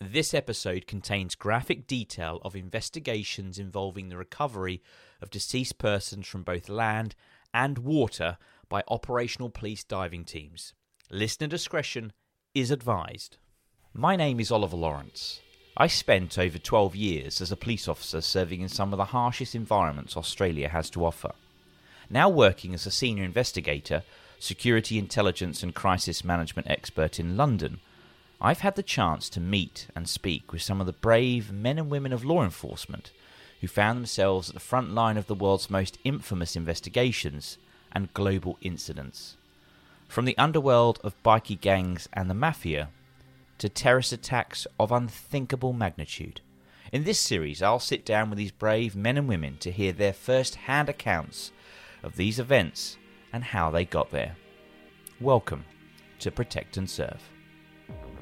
this episode contains graphic detail of investigations involving the recovery of deceased persons from both land and water by operational police diving teams. Listener discretion is advised. My name is Oliver Lawrence. I spent over 12 years as a police officer serving in some of the harshest environments Australia has to offer. Now working as a senior investigator, security intelligence and crisis management expert in London, I've had the chance to meet and speak with some of the brave men and women of law enforcement who found themselves at the front line of the world's most infamous investigations and global incidents. From the underworld of bikie gangs and the mafia to terrorist attacks of unthinkable magnitude. In this series, I'll sit down with these brave men and women to hear their first hand accounts of these events and how they got there. Welcome to Protect and Serve.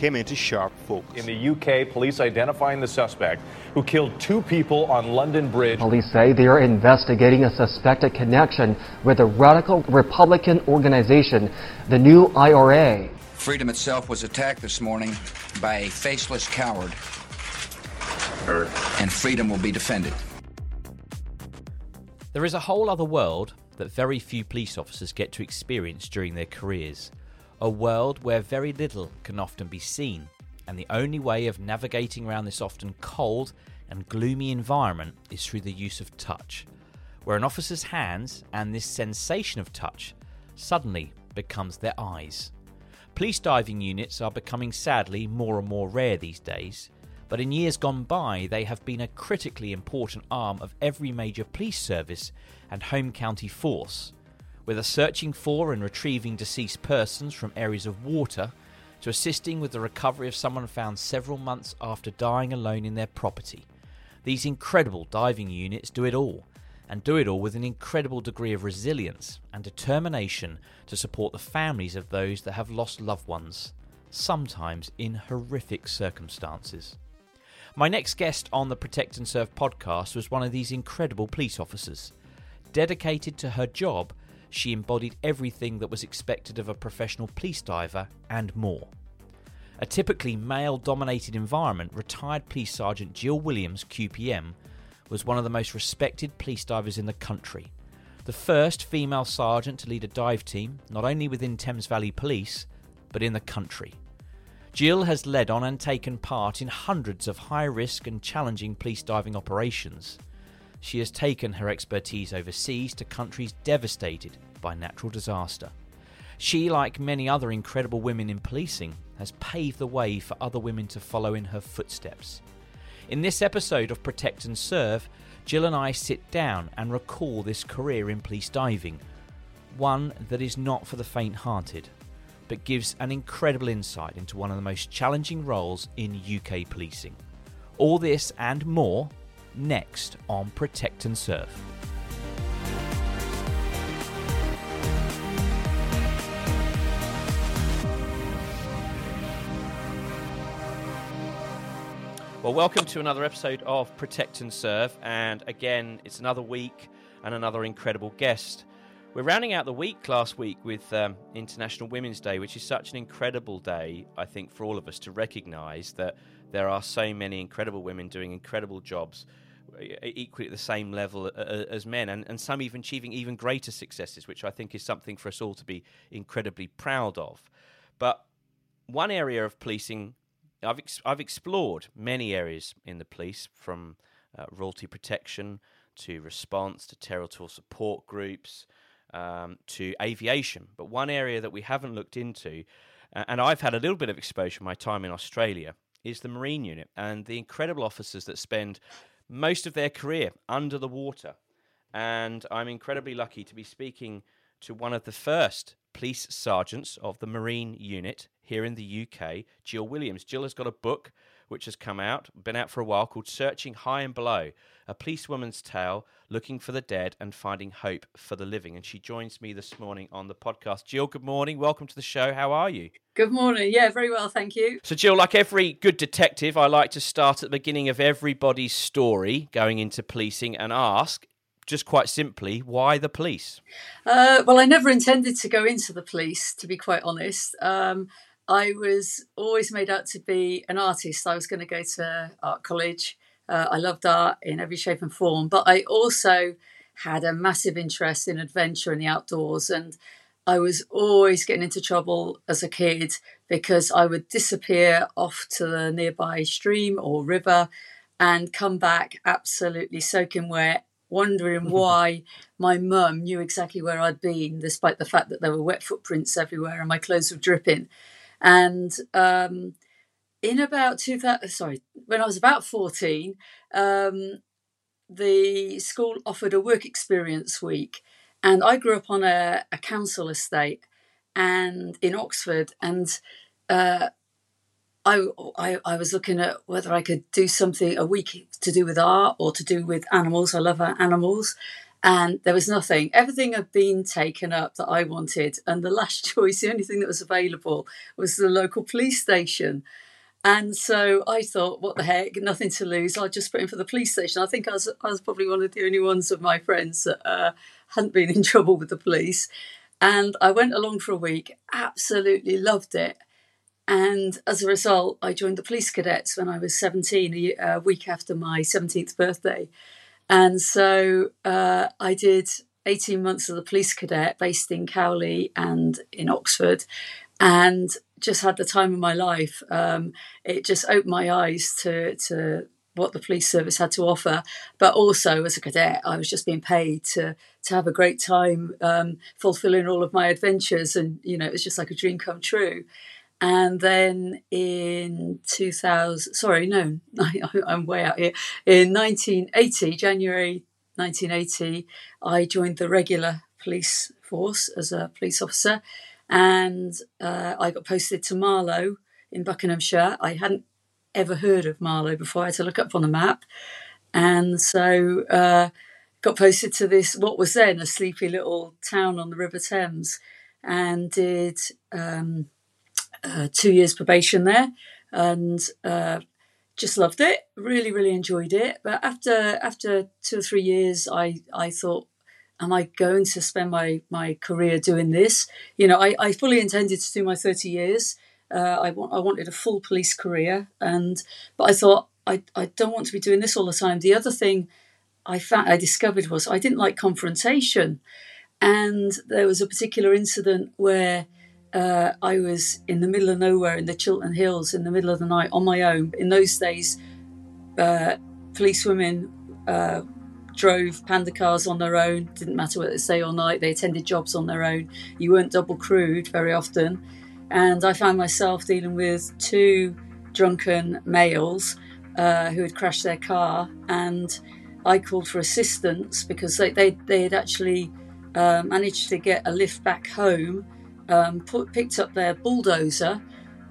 came into sharp focus. In the UK, police identifying the suspect who killed two people on London Bridge. Police say they are investigating a suspected connection with a radical Republican organization, the New IRA. Freedom itself was attacked this morning by a faceless coward. And freedom will be defended. There is a whole other world that very few police officers get to experience during their careers a world where very little can often be seen, and the only way of navigating around this often cold and gloomy environment is through the use of touch, where an officer's hands and this sensation of touch suddenly becomes their eyes. Police diving units are becoming sadly more and more rare these days, but in years gone by they have been a critically important arm of every major police service and home county force whether searching for and retrieving deceased persons from areas of water to assisting with the recovery of someone found several months after dying alone in their property. These incredible diving units do it all, and do it all with an incredible degree of resilience and determination to support the families of those that have lost loved ones, sometimes in horrific circumstances. My next guest on the Protect and Serve podcast was one of these incredible police officers. Dedicated to her job, she embodied everything that was expected of a professional police diver and more. A typically male dominated environment, retired Police Sergeant Gill Williams, QPM, was one of the most respected police divers in the country. The first female sergeant to lead a dive team, not only within Thames Valley Police, but in the country. Gill has led on and taken part in hundreds of high risk and challenging police diving operations she has taken her expertise overseas to countries devastated by natural disaster. She, like many other incredible women in policing, has paved the way for other women to follow in her footsteps. In this episode of Protect and Serve, Gill and I sit down and recall this career in police diving, one that is not for the faint hearted, but gives an incredible insight into one of the most challenging roles in UK policing. All this and more next on Protect and Serve. Well, welcome to another episode of Protect and Serve. And again, it's another week and another incredible guest. We're rounding out the week last week with um, International Women's Day, which is such an incredible day, I think, for all of us to recognise that there are so many incredible women doing incredible jobs equally at the same level as men, and, and some even achieving even greater successes, which I think is something for us all to be incredibly proud of. But one area of policing, I've, ex- I've explored many areas in the police, from uh, royalty protection to response to territorial support groups um, to aviation. But one area that we haven't looked into, and I've had a little bit of exposure my time in Australia, is the Marine Unit and the incredible officers that spend most of their career under the water. And I'm incredibly lucky to be speaking to one of the first police sergeants of the Marine Unit here in the UK, Gill Williams. Gill has got a book which has come out, been out for a while, called Searching High and Below A Policewoman's Tale Looking for the Dead and Finding Hope for the Living. And she joins me this morning on the podcast. Gill, good morning. Welcome to the show. How are you? Good morning. Yeah, very well. Thank you. So, Gill, like every good detective, I like to start at the beginning of everybody's story going into policing and ask just quite simply, why the police? Uh, well, I never intended to go into the police, to be quite honest. Um, I was always made out to be an artist. I was going to go to art college. Uh, I loved art in every shape and form, but I also had a massive interest in adventure and the outdoors. And I was always getting into trouble as a kid because I would disappear off to the nearby stream or river and come back absolutely soaking wet, wondering why my mum knew exactly where I'd been, despite the fact that there were wet footprints everywhere and my clothes were dripping. And um, in about 2000, sorry, when I was about 14, um, the school offered a work experience week. And I grew up on a, a council estate and in Oxford. And uh, I, I, I was looking at whether I could do something a week to do with art or to do with animals. I love animals and there was nothing. Everything had been taken up that I wanted, and the last choice, the only thing that was available, was the local police station. And so I thought, what the heck, nothing to lose. I'll just put in for the police station. I think I was, I was probably one of the only ones of my friends that uh, hadn't been in trouble with the police. And I went along for a week, absolutely loved it. And as a result, I joined the police cadets when I was 17, a week after my 17th birthday. And so uh, I did 18 months of the police cadet based in Cowley and in Oxford and just had the time of my life. Um, it just opened my eyes to, to what the police service had to offer. But also, as a cadet, I was just being paid to to have a great time, um, fulfilling all of my adventures, and you know, it was just like a dream come true. And then in 2000, sorry, no, I, am way out here. In 1980, January 1980, I joined the regular police force as a police officer. And uh, I got posted to Marlow in Buckinghamshire. I hadn't ever heard of Marlow before. I had to look up on the map. And so uh, got posted to this, what was then a sleepy little town on the River Thames, and did. Um, uh, two years probation there, and uh, just loved it. Really, really enjoyed it. But after after two or three years, I I thought, am I going to spend my my career doing this? You know, I, I fully intended to do my thirty years. Uh, I want I wanted a full police career, and but I thought I I don't want to be doing this all the time. The other thing I found I discovered was I didn't like confrontation, and there was a particular incident where uh, I was in the middle of nowhere in the Chiltern Hills in the middle of the night on my own. In those days, uh, police women uh, drove panda cars on their own. Didn't matter whether it's day or night. They attended jobs on their own. You weren't double crewed very often. And I found myself dealing with two drunken males uh, who had crashed their car. And I called for assistance because they, they, they had actually uh, managed to get a lift back home um, put, picked up their bulldozer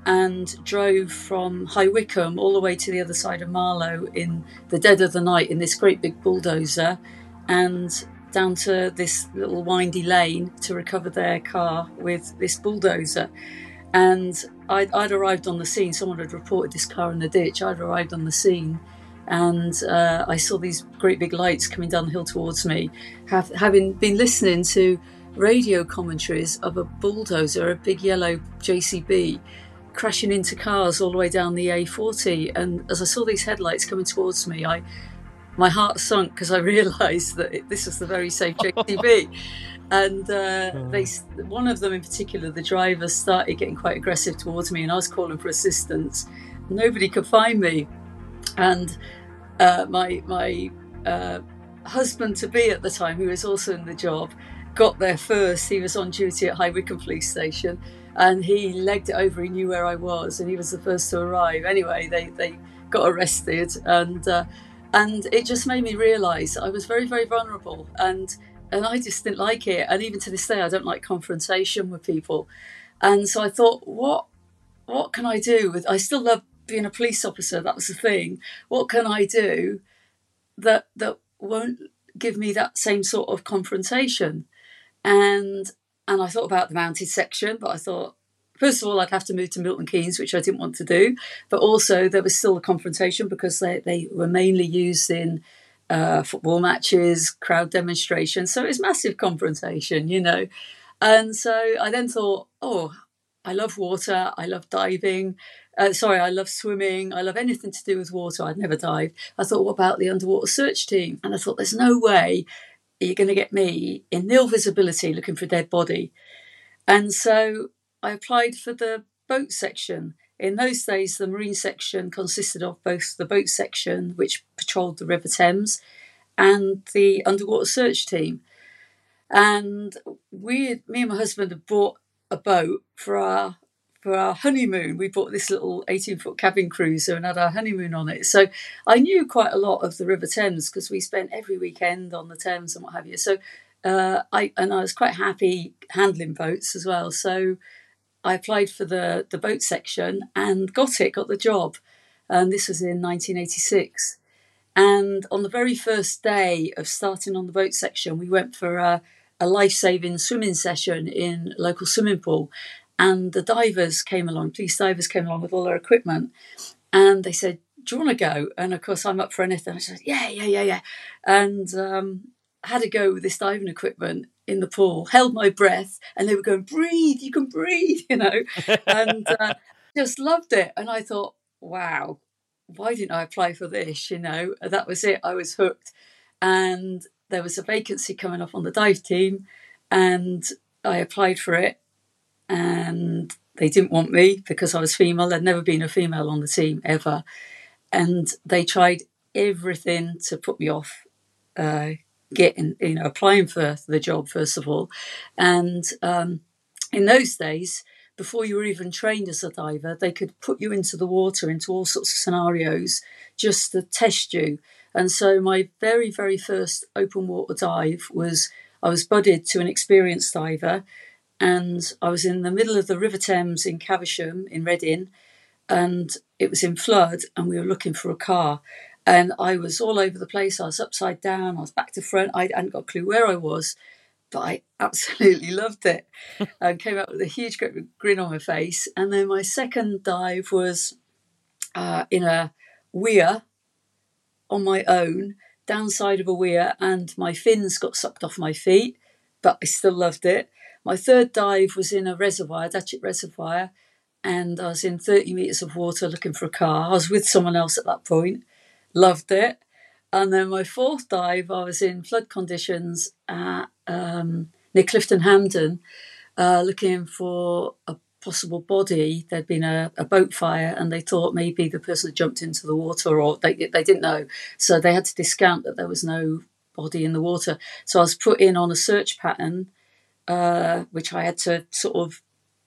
and drove from High Wycombe all the way to the other side of Marlow in the dead of the night in this great big bulldozer and down to this little windy lane to recover their car with this bulldozer. And I'd, I'd arrived on the scene, someone had reported this car in the ditch. I'd arrived on the scene and uh, I saw these great big lights coming down the hill towards me. Have, having been listening to radio commentaries of a bulldozer, a big yellow JCB, crashing into cars all the way down the A40. And as I saw these headlights coming towards me, I my heart sunk because I realised that it, this was the very same JCB. and uh, they, one of them in particular, the driver started getting quite aggressive towards me, and I was calling for assistance. Nobody could find me, and uh, my my uh, husband to be at the time, who was also in the job, got there first. He was on duty at High Wycombe Police Station, and he legged it over. He knew where I was, and he was the first to arrive. Anyway, they they got arrested, and uh, and it just made me realise I was very very vulnerable, and and I just didn't like it. And even to this day, I don't like confrontation with people. And so I thought, what what can I do? With I still love being a police officer. That was the thing. What can I do that that won't give me that same sort of confrontation? And and I thought about the mounted section, but I thought first of all, I'd have to move to Milton Keynes, which I didn't want to do. But also, there was still a confrontation because they, they were mainly used in uh, football matches, crowd demonstrations. So it was massive confrontation, you know. And so I then thought, oh, I love water. I love diving. Uh, sorry, I love swimming. I love anything to do with water. I'd never dived. I thought, what about the underwater search team? And I thought, there's no way you're going to get me in nil visibility looking for a dead body. And so I applied for the boat section. In those days, the marine section consisted of both the boat section, which patrolled the River Thames, and the underwater search team. And we, me and my husband, had bought a boat for our for our honeymoon. We bought this little eighteen foot cabin cruiser and had our honeymoon on it. So I knew quite a lot of the River Thames because we spent every weekend on the Thames and what have you. So uh, I and I was quite happy handling boats as well. So I applied for the, the boat section and got it, got the job. And this was in 1986. And on the very first day of starting on the boat section, we went for a, a life saving swimming session in local swimming pool. And the divers came along, police divers came along with all their equipment. And they said, Do you want to go? And of course, I'm up for anything. I said, Yeah, yeah, yeah, yeah. And um, had a go with this diving equipment in the pool, held my breath, and they were going, breathe, you can breathe, you know, and uh, just loved it. And I thought, wow, why didn't I apply for this? You know, that was it. I was hooked. And there was a vacancy coming up on the dive team, and I applied for it. And they didn't want me because I was female. There'd never been a female on the team ever. And they tried everything to put me off uh, getting, you know, applying for the job first of all. And um, in those days, before you were even trained as a diver, they could put you into the water into all sorts of scenarios just to test you. And so my very, very first open water dive was I was budded to an experienced diver and I was in the middle of the River Thames in Caversham in Reading and it was in flood and we were looking for a car and I was all over the place. I was upside down. I was back to front. I hadn't got a clue where I was, but I absolutely loved it. and came out with a huge grin on my face. And then my second dive was uh, in a weir on my own, downside of a weir, and my fins got sucked off my feet, but I still loved it. My third dive was in a reservoir, Datchet Reservoir, and I was in 30 metres of water looking for a car. I was with someone else at that point loved it. And then my fourth dive, I was in flood conditions at um, near Clifton Hampden, uh, looking for a possible body. There'd been a, a, boat fire, and they thought maybe the person had jumped into the water, or they they didn't know, so they had to discount that there was no body in the water. So I was put in on a search pattern, uh, which I had to sort of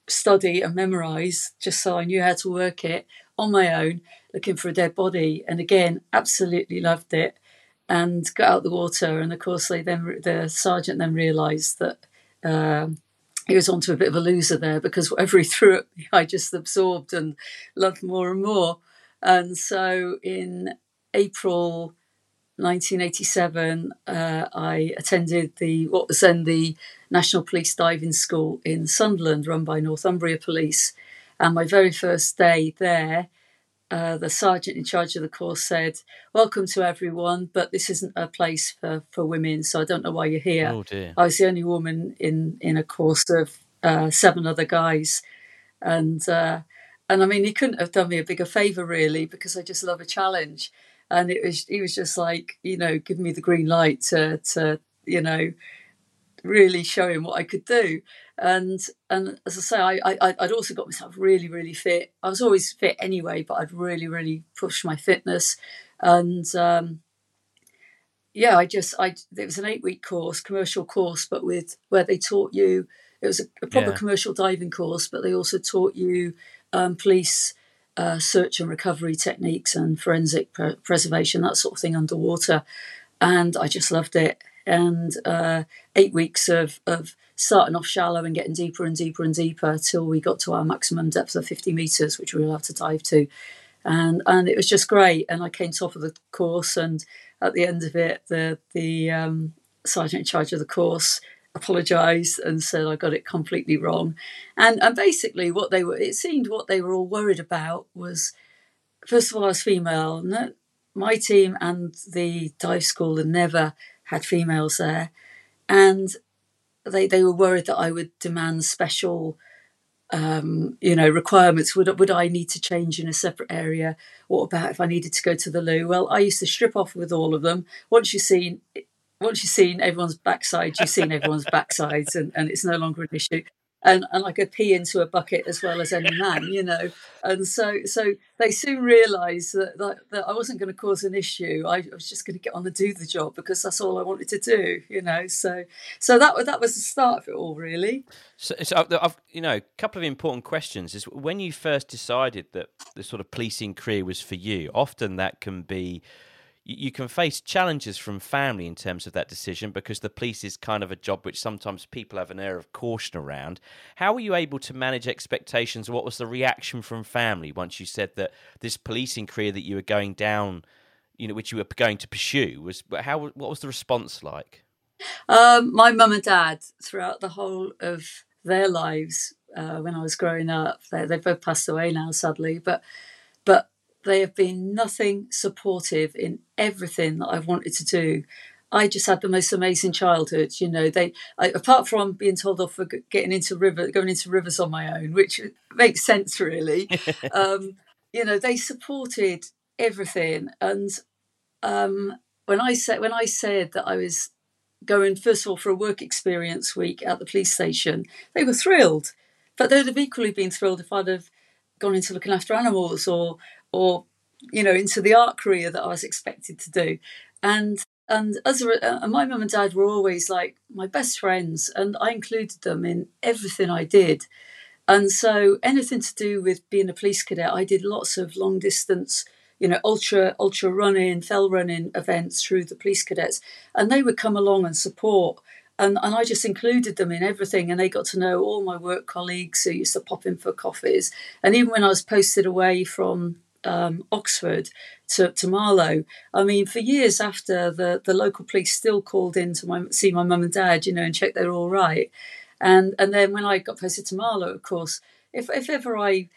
study and memorize just so I knew how to work it on my own looking for a dead body, and again, absolutely loved it. And got out the water, and of course, they then the sergeant then realised that um, he was onto a bit of a loser there because whatever he threw at me, I just absorbed and loved more and more. And so, in April 1987, uh, I attended the what was then the National Police Diving School in Sunderland, run by Northumbria Police. And my very first day there, uh, the sergeant in charge of the course said, "Welcome to everyone, but this isn't a place for, for women, so I don't know why you're here." Oh dear! I was the only woman in in a course of uh, seven other guys, and uh, and I mean he couldn't have done me a bigger favour really because I just love a challenge, and it was he was just like you know giving me the green light to to you know really showing what I could do. And and as I say, I, I I'd also got myself really really fit. I was always fit anyway, but I'd really really pushed my fitness, and um, yeah, I just I it was an eight week course, commercial course, but with where they taught you it was a, a proper yeah. commercial diving course, but they also taught you um, police. Uh, search and recovery techniques and forensic pre- preservation, that sort of thing underwater. And I just loved it and uh, eight weeks of, of starting off shallow and getting deeper and deeper and deeper till we got to our maximum depth of 50 meters, which we were allowed to dive to. And, and it was just great. And I came top of the course. And at the end of it, the, the um, sergeant in charge of the course apologized and said I got it completely wrong. And, and basically, what they were, it seemed what they were all worried about was first of all, I was female. No, my team and the dive school had never had females there, and they they were worried that I would demand special. Um, you know, requirements. Would would I need to change in a separate area? What about if I needed to go to the loo? Well, I used to strip off with all of them. Once you've seen, once you've seen everyone's backside, you've seen everyone's backsides, and, and it's no longer an issue and, and I could pee into a bucket as well as any man, you know. And so so they soon realised that, that, that I wasn't going to cause an issue. I, was just going to get on and do the job because that's all I wanted to do, you know. So so that that was the start of it all, really. So, so I've you know a couple of important questions. Is when you first decided that the sort of policing career was for you. Often that can be you can face challenges from family in terms of that decision because the police is kind of a job which sometimes people have an air of caution around. How were you able to manage expectations? What was the reaction from family once you said that this policing career that you were going down, you know, which you were going to pursue, was how? What was the response like? Um, my mum and dad, throughout the whole of their lives, uh, when I was growing up, they they both passed away now, sadly, but but they have been nothing supportive in everything that I've wanted to do. I just had the most amazing childhood. You know, they I, apart from being told off for getting into river, going into rivers on my own, which makes sense really. um, you know, they supported everything, and um, when I said when I said that I was going first of all for a work experience week at the police station, they were thrilled. But they'd have equally been thrilled if I'd have gone into looking after animals or or you know into the art career that I was expected to do, and and as a, uh, my mum and dad were always like my best friends, and I included them in everything I did. And so anything to do with being a police cadet, I did lots of long distance, you know, ultra ultra running, fell running events through the police cadets, and they would come along and support. And, and I just included them in everything, and they got to know all my work colleagues who used to pop in for coffees. And even when I was posted away from um, Oxford to, to Marlow. I mean, for years after the, the local police still called in to my, see my mum and dad, you know, and check they're all right. And and then when I got posted to Marlow, of course, if if ever I,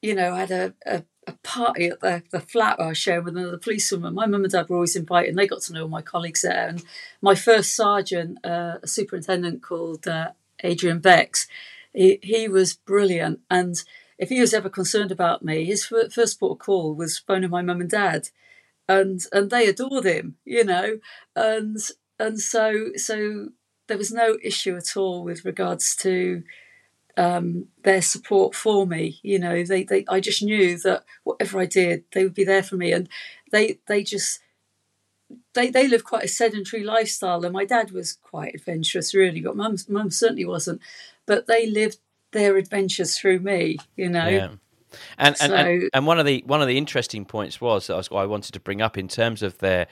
you know, had a, a, a party at the, the flat I was sharing with another policewoman, my mum and dad were always invited, and they got to know all my colleagues there. And my first sergeant, uh, a superintendent called uh, Adrian Becks, he, he was brilliant and if he was ever concerned about me, his first port of call was phoning my mum and dad, and and they adored him, you know, and and so so there was no issue at all with regards to um, their support for me. You know, they, they I just knew that whatever I did, they would be there for me, and they they just they they live quite a sedentary lifestyle, and my dad was quite adventurous, really, but mum mum certainly wasn't. But they lived their adventures through me, you know. Yeah. And, so, and, and, and one of the one of the interesting points was, was I wanted to bring up in terms of their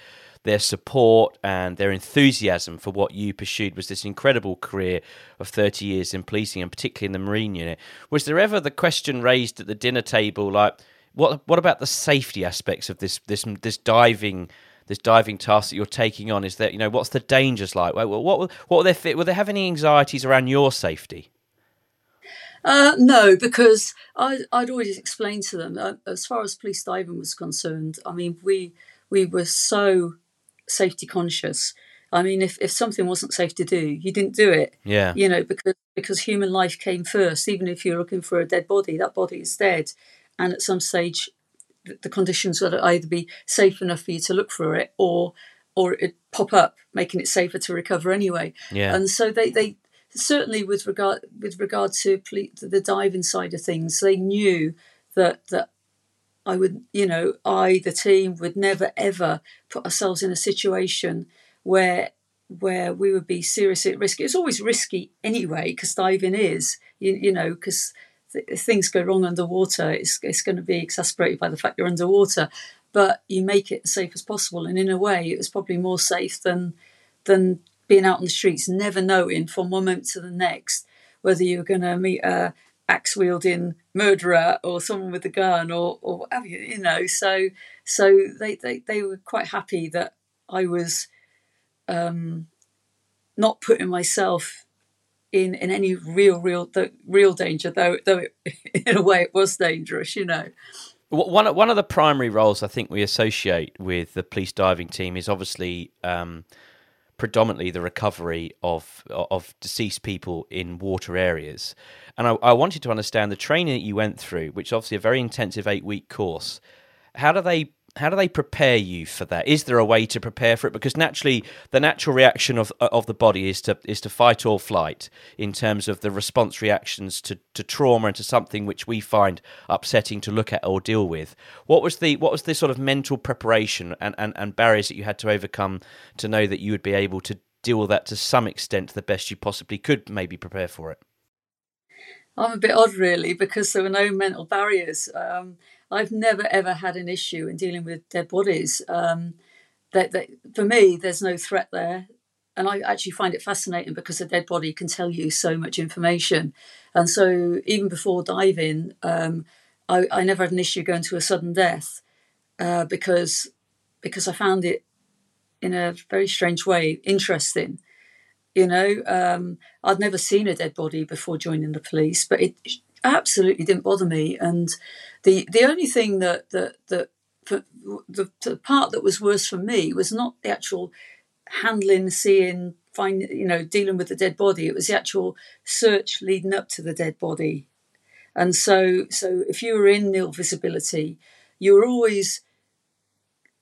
their support and their enthusiasm for what you pursued was this incredible career of 30 years in policing and particularly in the marine unit was there ever the question raised at the dinner table like what what about the safety aspects of this this this diving this diving task that you're taking on is that you know what's the dangers like what what, what were there were there have any anxieties around your safety Uh, no, because I, would always explained to them that as far as police diving was concerned, I mean, we we were so safety conscious. I mean, if, if something wasn't safe to do, you didn't do it. Yeah. You know, because because human life came first. Even if you're looking for a dead body, that body is dead, and at some stage, the conditions would either be safe enough for you to look for it, or or it pop up, making it safer to recover anyway. Yeah. And so they they certainly with regard with regard to the diving side of things, they knew that that I would, you know, I the team would never ever put ourselves in a situation where where we would be seriously at risk. It's always risky anyway because diving is, you, you know, because things go wrong underwater, it's it's going to be exacerbated by the fact you're underwater. But you make it as safe as possible, and in a way, it was probably more safe than than being out on the streets, never knowing from one moment to the next whether you were going to meet a axe wielding murderer or someone with a gun or or whatever you, you know. So so they, they they were quite happy that I was um, not putting myself in in any real real real danger, though though it, in a way it was dangerous, you know. One one of the primary roles I think we associate with the police diving team is obviously. Um, predominantly the recovery of of deceased people in water areas. And I, I, wanted to understand the training that you went through, which obviously a very intensive eight week course. How do they how do they prepare you for that? Is there a way to prepare for it? Because naturally, the natural reaction of of the body is to is to fight or flight in terms of the response reactions to, to trauma and to something which we find upsetting to look at or deal with. What was the what was the sort of mental preparation and, and, and barriers that you had to overcome to know that you would be able to deal with that to some extent the best you possibly could maybe prepare for it? I'm a bit odd, really, because there were no mental barriers. Um, I've never ever had an issue in dealing with dead bodies. Um, that, that for me, there's no threat there, and I actually find it fascinating because a dead body can tell you so much information. And so, even before diving, um, I, I, never had an issue going to a sudden death uh, because because I found it in a very strange way interesting. You know, um, I'd never seen a dead body before joining the police, but it absolutely didn't bother me. And the the only thing that that that the, the part that was worse for me was not the actual handling, seeing, find you know, dealing with the dead body. It was the actual search leading up to the dead body. And so, so if you were in nil visibility, you were always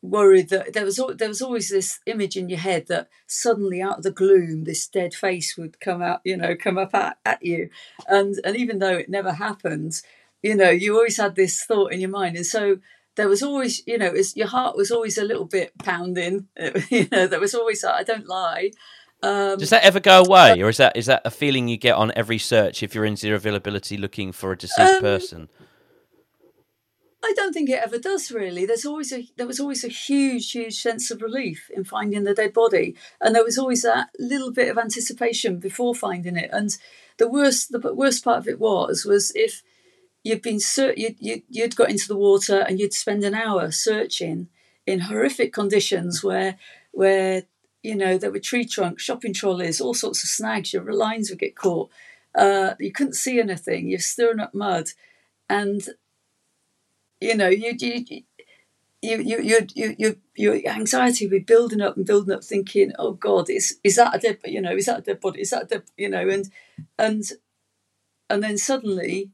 worried that there was there was always this image in your head that suddenly out of the gloom this dead face would come out you know come up at, at you. And and even though it never happened you know you always had this thought in your mind. And so there was always you know your heart was always a little bit pounding you know there was always i don't lie. Um, Does that ever go away, or is that is that a feeling you get on every search if you're in zero availability looking for a deceased um, person? I don't think it ever does really. There's always a there was always a huge, huge sense of relief in finding the dead body, and there was always that little bit of anticipation before finding it. And the worst, the worst part of it was was if you'd been you'd, you'd, you'd got into the water and you'd spend an hour searching in horrific conditions where where you know there were tree trunks, shopping trolleys, all sorts of snags. Your lines would get caught. Uh, you couldn't see anything. You're stirring up mud, and you know, you you you you you you, you your anxiety would be building up and building up, thinking, "Oh God, is is that a dead? You know, is that a dead body? Is that a dead? You know?" And and and then suddenly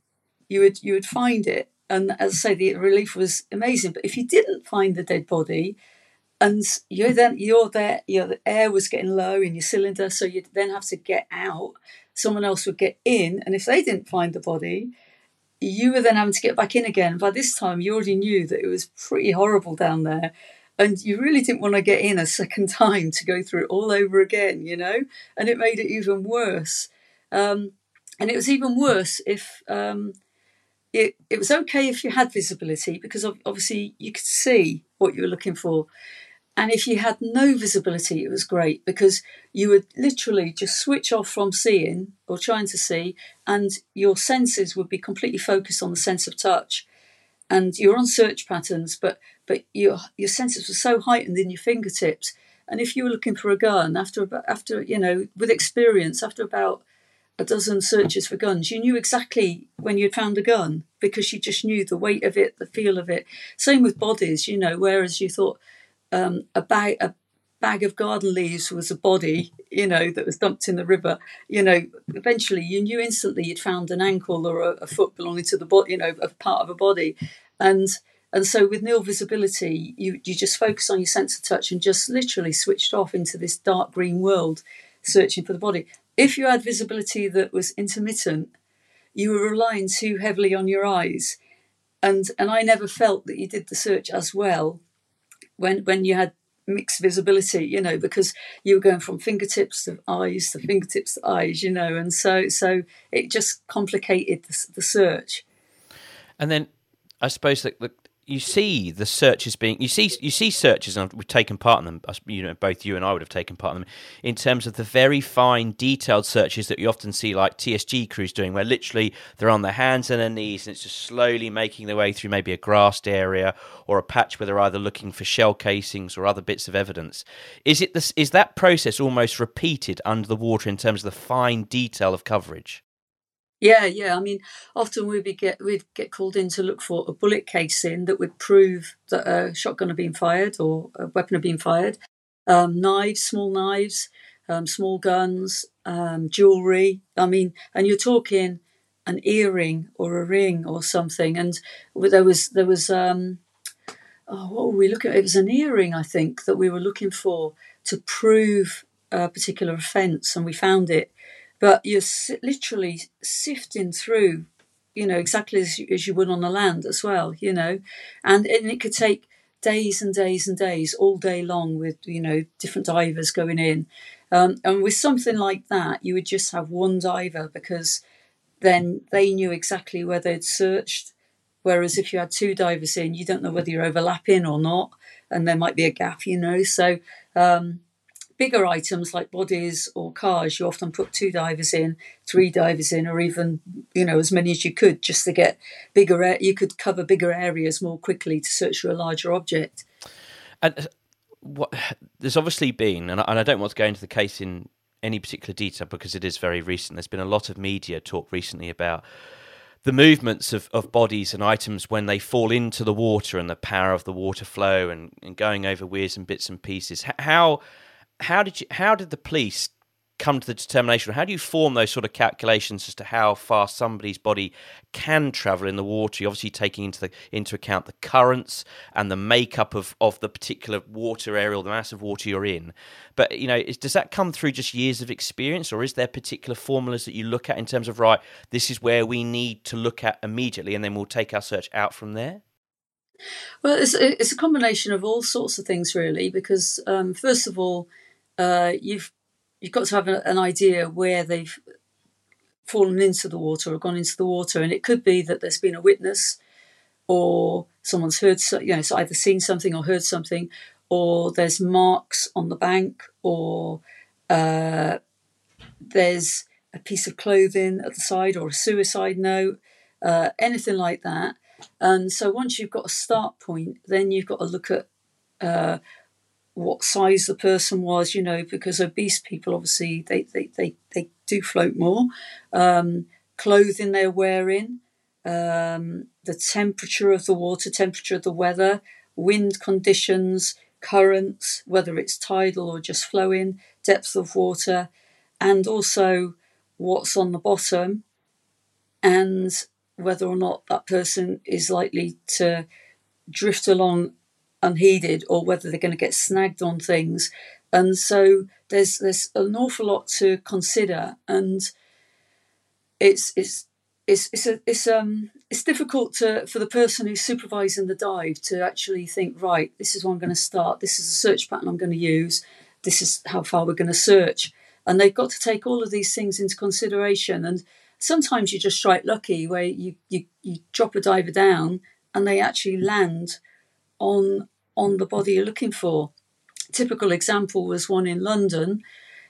you would you would find it, and as I say, the relief was amazing. But if you didn't find the dead body, and you're then you're there, you know, the air was getting low in your cylinder, so you'd then have to get out. Someone else would get in, and if they didn't find the body, you were then having to get back in again. By this time, you already knew that it was pretty horrible down there. And you really didn't want to get in a second time to go through it all over again, you know? And it made it even worse. Um, and it was even worse if um, it, it was okay if you had visibility because obviously you could see what you were looking for. And if you had no visibility, it was great because you would literally just switch off from seeing or trying to see, and your senses would be completely focused on the sense of touch. And you're on search patterns, but but your your senses were so heightened in your fingertips. And if you were looking for a gun after after you know with experience, after about a dozen searches for guns. You knew exactly when you'd found a gun because you just knew the weight of it, the feel of it. Same with bodies, you know, whereas you thought um, a bag a bag of garden leaves was a body, you know, that was dumped in the river. You know, eventually you knew instantly you'd found an ankle or a, a foot belonging to the body, you know, a part of a body, and and so with nil visibility, you you just focus on your sense of touch and just literally switched off into this dark green world, searching for the body. If you had visibility that was intermittent, you were relying too heavily on your eyes. And and I never felt that you did the search as well when when you had mixed visibility, you know, because you were going from fingertips to eyes to fingertips to eyes, you know, and so so it just complicated the, the search. And then I suppose that the, you see the searches being you see you see searches and we've taken part in them you know both you and I would have taken part in them in terms of the very fine detailed searches that you often see like TSG crews doing where literally they're on their hands and their knees and it's just slowly making their way through maybe a grassed area or a patch where they're either looking for shell casings or other bits of evidence. Is it this is that process almost repeated under the water in terms of the fine detail of coverage yeah, yeah. I mean, often we'd get we'd get called in to look for a bullet casing that would prove that a shotgun had been fired or a weapon had been fired. Um, knives, small knives, um, small guns, um, jewelry. I mean, and you're talking an earring or a ring or something. And there was there was um, oh, what were we looking at? It was an earring, I think, that we were looking for to prove a particular offence, and we found it but you're literally sifting through, you know, exactly as you, as you would on the land as well, you know, and, and it could take days and days and days, all day long, with you know different divers going in. Um, and with something like that, you would just have one diver because then they knew exactly where they'd searched. Whereas if you had two divers in, you don't know whether you're overlapping or not, and there might be a gap, you know. So um, bigger items like bodies or cars, you often put two divers in, three divers in, or even you know as many as you could, just to get bigger. You could cover bigger areas more quickly to search for a larger object. And uh, what there's obviously been, and I, and I don't want to go into the case in any particular detail because it is very recent. There's been a lot of media talk recently about the movements of, of bodies and items when they fall into the water and the power of the water flow and, and going over weirs and bits and pieces. How how did you how did the police come to the determination? How do you form those sort of calculations as to how far somebody's body can travel in the water? You're obviously taking into the into account the currents and the makeup of of the particular water area or the mass of water you're in. But you know is, does that come through just years of experience or is there particular formulas that you look at in terms of right this is where we need to look at immediately and then we'll take our search out from there? Well it's, it's a combination of all sorts of things really because um, first of all uh, you've you've got to have an idea where they've fallen into the water or gone into the water, and it could be that there's been a witness, or someone's heard, you know, so either seen something or heard something, or there's marks on the bank, or uh, there's a piece of clothing at the side, or a suicide note, uh, anything like that. And so once you've got a start point, then you've got to look at uh, what size the person was, you know, because obese people obviously they they they, they do float more. Um, clothing they're wearing, um, the temperature of the water, temperature of the weather, wind conditions, currents, whether it's tidal or just flowing, depth of water, and also what's on the bottom, and whether or not that person is likely to drift along unheeded or whether they're going to get snagged on things. And so there's there's an awful lot to consider, and it's it's it's it's a, it's um it's difficult to for the person who's supervising the dive to actually think right. This is what I'm going to start. This is a search pattern I'm going to use. This is how far we're going to search, and they've got to take all of these things into consideration. And sometimes you just strike lucky where you you you drop a diver down and they actually land on on the body you're looking for. Typical example was one in London.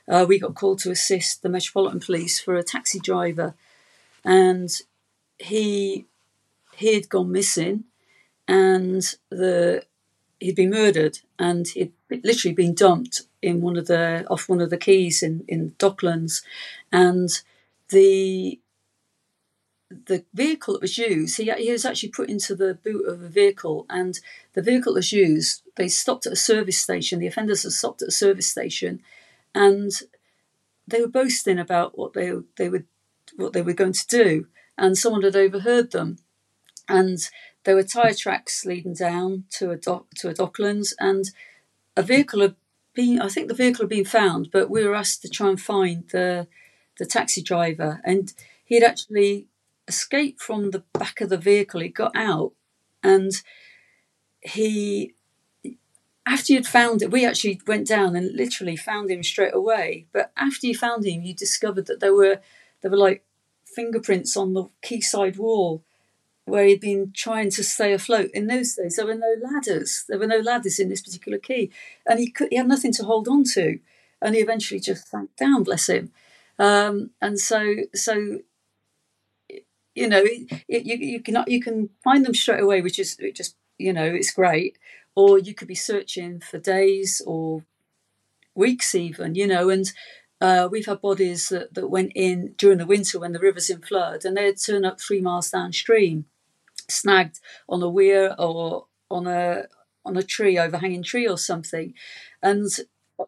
Uh, we got called to assist the Metropolitan Police for a taxi driver, and he he had gone missing, and the he'd been murdered, and he'd literally been dumped in one of the off one of the quays in in Docklands, and the the vehicle that was used, he, he was actually put into the boot of a vehicle, and the vehicle was used. They stopped at a service station. The offenders had stopped at a service station, and they were boasting about what they they would what they were going to do, and someone had overheard them, and there were tyre tracks leading down to a dock to a docklands, and a vehicle had been. I think the vehicle had been found, but we were asked to try and find the the taxi driver, and he had actually escaped from the back of the vehicle. He got out, and he after you'd found it, we actually went down and literally found him straight away. But after you found him, you discovered that there were there were like fingerprints on the quayside wall where he'd been trying to stay afloat. In those days, there were no ladders. There were no ladders in this particular quay, and he could he had nothing to hold on to, and he eventually just sank down. Bless him. Um, and so so you know it, it, you you can you can find them straight away, which is it just you know it's great. Or you could be searching for days or weeks even, you know, and uh, we've had bodies that, that went in during the winter when the river's in flood and they'd turn up three miles downstream, snagged on a weir or on a on a tree, overhanging tree or something. And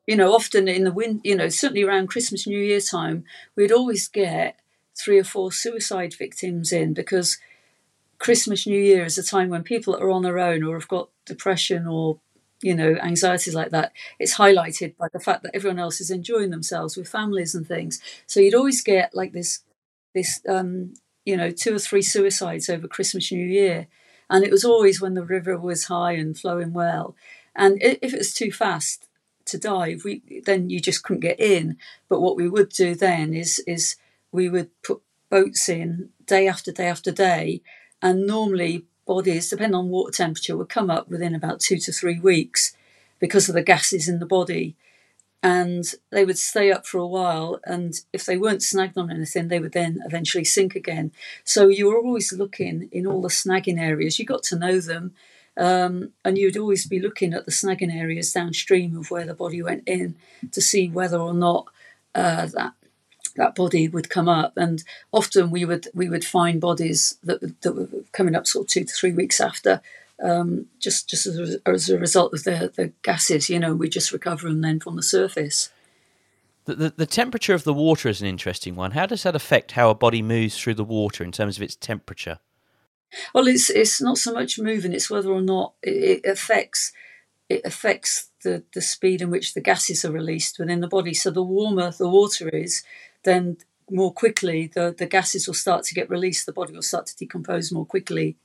you know, often in the wind, you know, certainly around Christmas, New Year time, we'd always get three or four suicide victims in because Christmas, New Year is a time when people are on their own or have got depression or you know anxieties like that. It's highlighted by the fact that everyone else is enjoying themselves with families and things. So you'd always get like this, this um, you know, two or three suicides over Christmas, New Year, and it was always when the river was high and flowing well. And if it was too fast to dive, we then you just couldn't get in. But what we would do then is is we would put boats in day after day after day and normally bodies, depending on water temperature, would come up within about two to three weeks because of the gases in the body. And they would stay up for a while, and if they weren't snagged on anything, they would then eventually sink again. So you were always looking in all the snagging areas. You got to know them, um, and you'd always be looking at the snagging areas downstream of where the body went in to see whether or not uh, that that body would come up, and often we would we would find bodies that that were coming up sort of two to three weeks after, um, just just as a, as a, result of the the gases. You know, we just recover them then from the surface. The, the, the temperature of the water is an interesting one. How does that affect how a body moves through the water in terms of its temperature? Well, it's it's not so much moving; it's whether or not it, it affects it affects the, the speed in which the gases are released within the body. So the warmer the water is, then more quickly the, the gases will start to get released, the body will start to decompose more quickly.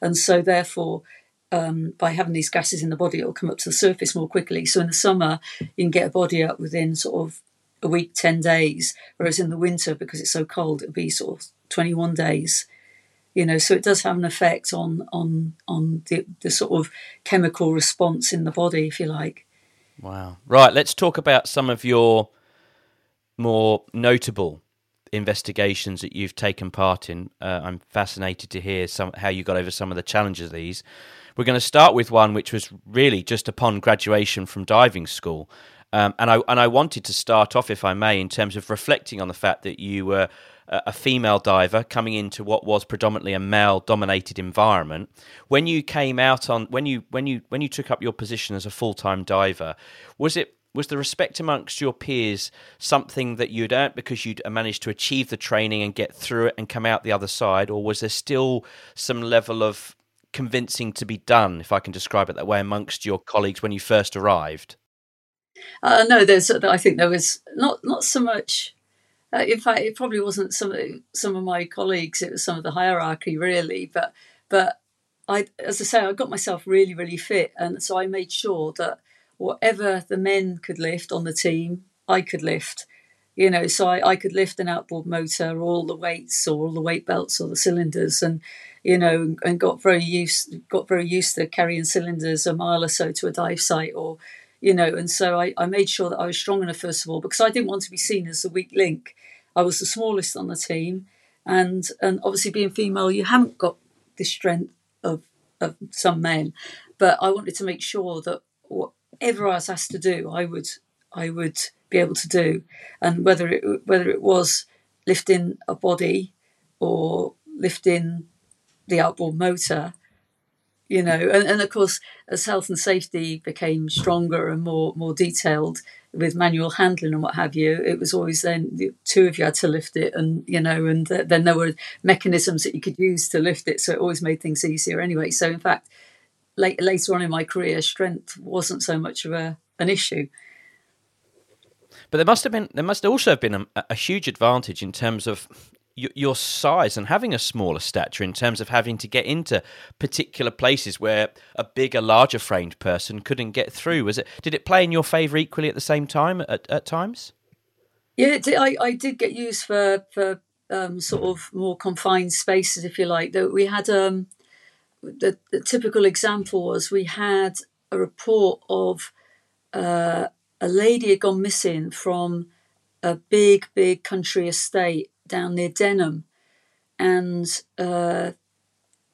And so, therefore, um, by having these gases in the body, it will come up to the surface more quickly. So, in the summer, you can get a body up within sort of a week, 10 days, whereas in the winter, because it's so cold, it'll be sort of 21 days. You know, so it does have an effect on on on the, the sort of chemical response in the body, if you like. Wow. Right. Let's talk about some of your more notable investigations that you've taken part in. Uh, I'm fascinated to hear some how you got over some of the challenges of these. We're going to start with one which was really just upon graduation from diving school. Um, and I and I wanted to start off, if I may, in terms of reflecting on the fact that you were a female diver coming into what was predominantly a male-dominated environment. When you came out on when you when you when you took up your position as a full-time diver, was it was the respect amongst your peers something that you'd earned because you'd managed to achieve the training and get through it and come out the other side, or was there still some level of convincing to be done, if I can describe it that way, amongst your colleagues when you first arrived? Uh, no, there's. I think there was not not so much. Uh, in fact, it probably wasn't some of, some of my colleagues. It was some of the hierarchy, really. But but I, as I say, I got myself really really fit, and so I made sure that whatever the men could lift on the team, I could lift. You know, so I, I could lift an outboard motor, or all the weights, or all the weight belts, or the cylinders, and you know, and got very used got very used to carrying cylinders a mile or so to a dive site, or you know, and so I, I made sure that I was strong enough first of all because I didn't want to be seen as the weak link. I was the smallest on the team, and and obviously being female, you haven't got the strength of of some men, but I wanted to make sure that whatever I was asked to do, I would I would be able to do, and whether it whether it was lifting a body or lifting the outboard motor you know and, and of course as health and safety became stronger and more more detailed with manual handling and what have you it was always then the two of you had to lift it and you know and then there were mechanisms that you could use to lift it. So it always made things easier anyway. So in fact late, later on in my career strength wasn't so much of a an issue but there must have been there must also have been a, a huge advantage in terms of your size and having a smaller stature in terms of having to get into particular places where a bigger, larger framed person couldn't get through. Was it? Did it play in your favour equally at the same time at, at times? Yeah, I, I did get used for for um, sort of more confined spaces, if you like. That we had um, the, the typical example was we had a report of uh, a lady had gone missing from a big, big country estate down near Denham, and uh,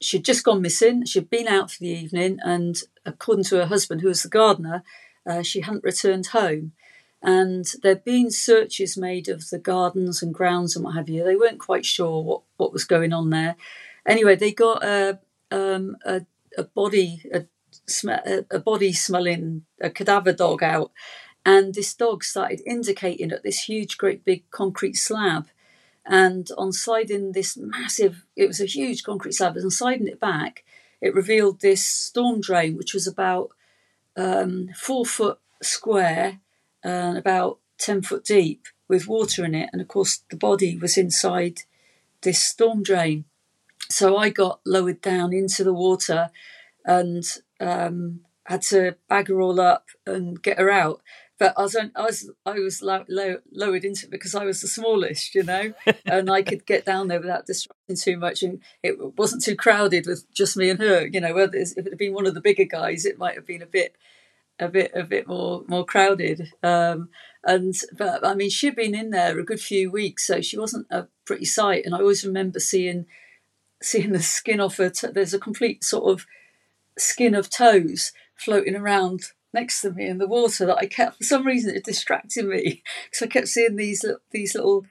she'd just gone missing. She'd been out for the evening, and according to her husband, who was the gardener, uh, she hadn't returned home. And there'd been searches made of the gardens and grounds and what have you. They weren't quite sure what, what was going on there. Anyway, they got a um, a, a, body a, a body smelling a cadaver dog out, and this dog started indicating at this huge, great big concrete slab and on sliding this massive, it was a huge concrete slab, and sliding it back, it revealed this storm drain, which was about um, four foot square and about 10 foot deep with water in it. And of course, the body was inside this storm drain. So I got lowered down into the water and um, had to bag her all up and get her out but I was I was I was low, low, lowered into it because I was the smallest, you know, and I could get down there without distracting too much, and it wasn't too crowded with just me and her. You know, whether if it had been one of the bigger guys, it might have been a bit, a bit, a bit more more crowded. Um, and but I mean, she'd been in there a good few weeks, so she wasn't a pretty sight. And I always remember seeing seeing the skin off her. T- there's a complete sort of skin of toes floating around next to me in the water that I kept for some reason it distracted me because I kept seeing these these little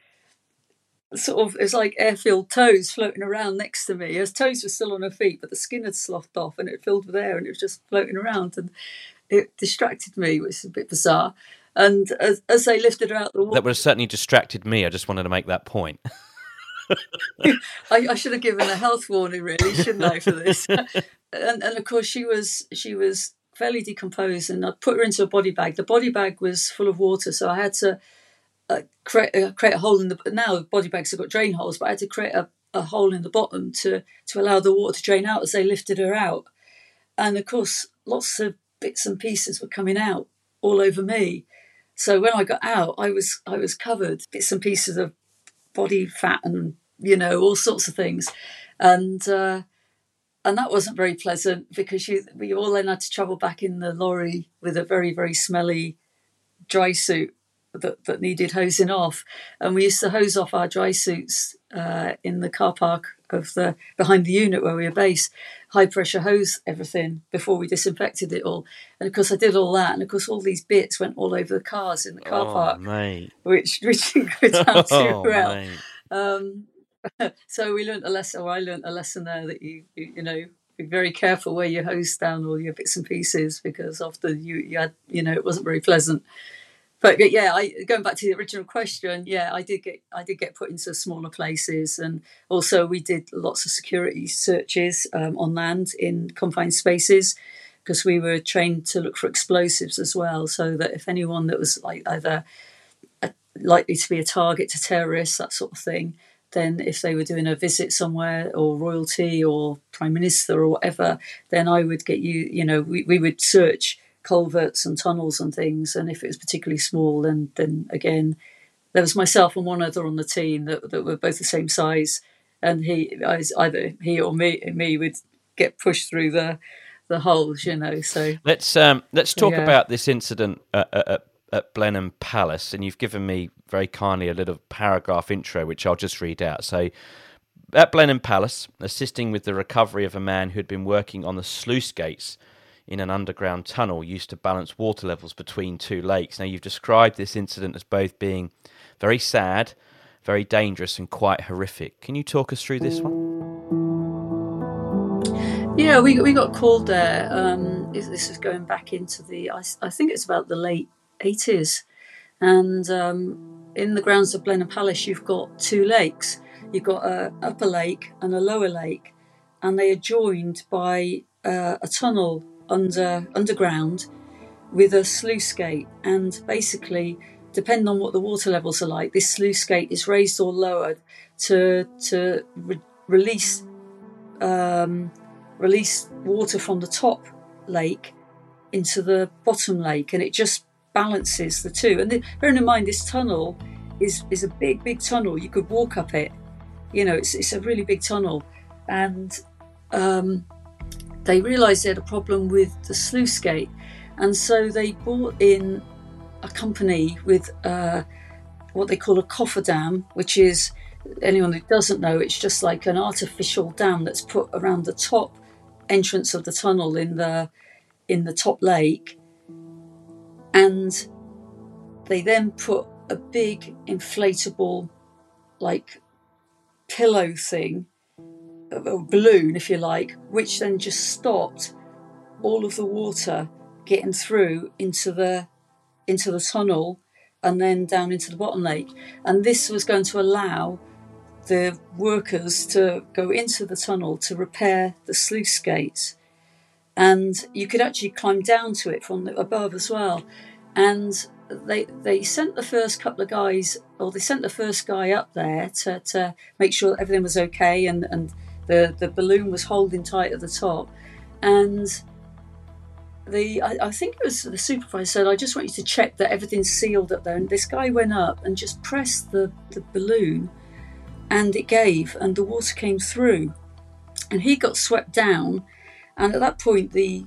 sort of it's like air-filled toes floating around next to me. Her toes were still on her feet, but the skin had sloughed off and it filled with air and it was just floating around and it distracted me, which is a bit bizarre. And as, as they lifted her out the water, that would have certainly distracted me. I just wanted to make that point. I, I, should have given a health warning, really, shouldn't I, for this? and, and of course, she was she was fairly decomposed, and I put her into a body bag. The body bag was full of water, so I had to uh, create uh, create a hole in the. Now body bags have got drain holes, but I had to create a, a hole in the bottom to to allow the water to drain out as they lifted her out. And of course, lots of bits and pieces were coming out all over me. So when I got out, I was I was covered bits and pieces of body fat and you know all sorts of things, and. Uh, and that wasn't very pleasant because you, we all then had to travel back in the lorry with a very very smelly dry suit that, that needed hosing off and we used to hose off our dry suits uh, in the car park of the behind the unit where we were based high pressure hose everything before we disinfected it all and of course i did all that and of course all these bits went all over the cars in the car oh, park mate. which which didn't go down too oh, well um, so we learned a lesson, or I learned a lesson there that you, you, you know, be very careful where you hose down all your bits and pieces because often you, you had, you know, it wasn't very pleasant. But, yeah, I, going back to the original question, yeah, I did get I did get put into smaller places, and also we did lots of security searches um, on land in confined spaces because we were trained to look for explosives as well, so that if anyone that was like either a, likely to be a target to terrorists, that sort of thing, then if they were doing a visit somewhere or royalty or prime minister or whatever, then I would get you, you know, we, we would search culverts and tunnels and things. And if it was particularly small, then then again, there was myself and one other on the team that, that were both the same size. And he, I was either he or me, me would get pushed through the the holes, you know. So let's um, let's talk yeah. about this incident at, at, at Blenheim Palace, and you've given me very kindly a little paragraph intro, which I'll just read out. So, at Blenheim Palace, assisting with the recovery of a man who had been working on the sluice gates in an underground tunnel used to balance water levels between two lakes. Now, you've described this incident as both being very sad, very dangerous and quite horrific. Can you talk us through this one? Yeah, we, we got called there. Um, this is going back into the, I, I think it's about the late 80s. And um, in the grounds of Blenheim Palace, you've got two lakes. You've got a upper lake and a lower lake, and they are joined by uh, a tunnel under underground with a sluice gate. And basically, depending on what the water levels are like, this sluice gate is raised or lowered to to re- release um, release water from the top lake into the bottom lake, and it just balances the two. And the, bearing in mind, this tunnel is is a big, big tunnel. You could walk up it. You know, it's it's a really big tunnel, and um, they realised they had a problem with the sluice gate, and so they brought in a company with uh, what they call a cofferdam, which is anyone who doesn't know, it's just like an artificial dam that's put around the top entrance of the tunnel in the in the top lake. And they then put a big inflatable like pillow thing a balloon if you like which then just stopped all of the water getting through into the into the tunnel and then down into the bottom lake and this was going to allow the workers to go into the tunnel to repair the sluice gates. And you could actually climb down to it from above as well. And they they sent the first couple of guys, or they sent the first guy up there to, to make sure everything was okay and, and the, the balloon was holding tight at the top. And the I, I, think it was the supervisor said, I just want you to check that everything's sealed up there. And this guy went up and just pressed the, the balloon and it gave, and the water came through, and he got swept down. And at that point, the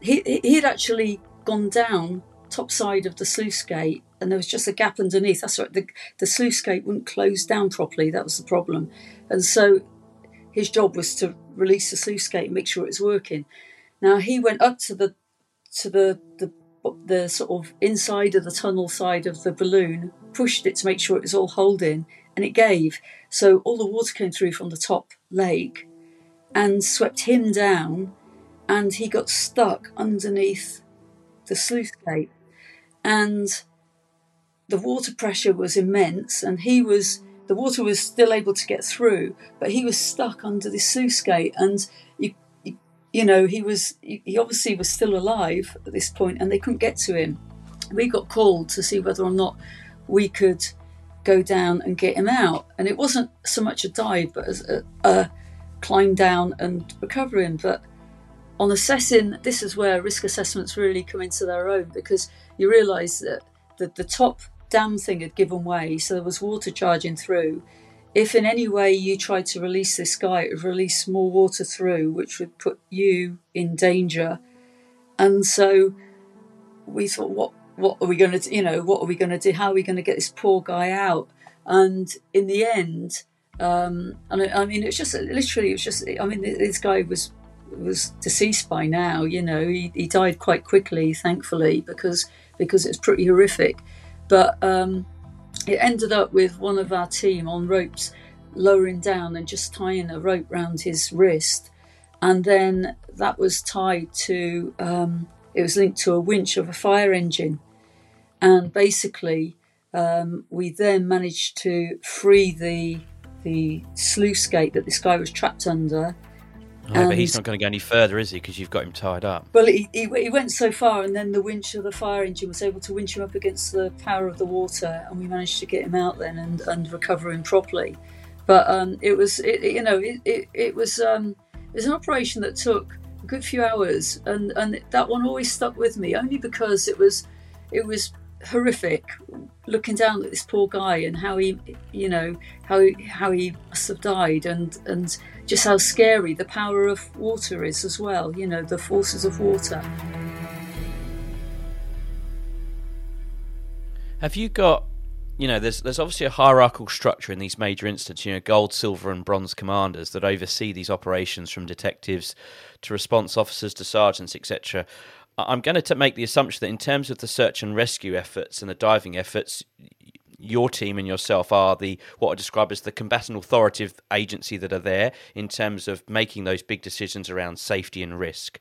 he he had actually gone down top side of the sluice gate, and there was just a gap underneath. That's right, the the sluice gate wouldn't close down properly. That was the problem, and so his job was to release the sluice gate and make sure it was working. Now he went up to the to the the the sort of inside of the tunnel side of the balloon, pushed it to make sure it was all holding, and it gave. So all the water came through from the top lake and swept him down, and he got stuck underneath the sluice gate. And the water pressure was immense, and he was the water was still able to get through, but he was stuck under the sluice gate, and you, you, you know he was he obviously was still alive at this point, and they couldn't get to him. We got called to see whether or not we could go down and get him out. And it wasn't so much a dive, but as a, a climb down and recover him. But on assessing, this is where risk assessments really come into their own because you realise that the, the top dam thing had given way, so there was water charging through. If in any way you tried to release this guy, it would release more water through, which would put you in danger. And so we thought, what what are we going to, you know, what are we going to do? How are we going to get this poor guy out? And in the end, um, and I, I mean, it was just literally, it was just, I mean, this guy was was deceased by now. You know, he, he died quite quickly, thankfully, because because it's pretty horrific. But um, it ended up with one of our team on ropes lowering down and just tying a rope round his wrist, and then that was tied to um, it was linked to a winch of a fire engine. And basically, um, we then managed to free the the sluice gate that this guy was trapped under. Oh, but he's not going to go any further, is he? Because you've got him tied up. Well, he, he, he, went so far, and then the winch of the fire engine was able to winch him up against the power of the water, and we managed to get him out then and, and recover him properly. But um, it was, it, you know, it, it, it was um, it was an operation that took a good few hours, and and that one always stuck with me only because it was it was horrific looking down at this poor guy and how he you know how how he must have died and and just how scary the power of water is as well you know the forces of water have you got you know, there's there's obviously a hierarchical structure in these major incidents. You know, gold, silver, and bronze commanders that oversee these operations, from detectives to response officers to sergeants, etc. I'm going to make the assumption that in terms of the search and rescue efforts and the diving efforts, your team and yourself are the what I describe as the combatant authoritative agency that are there in terms of making those big decisions around safety and risk.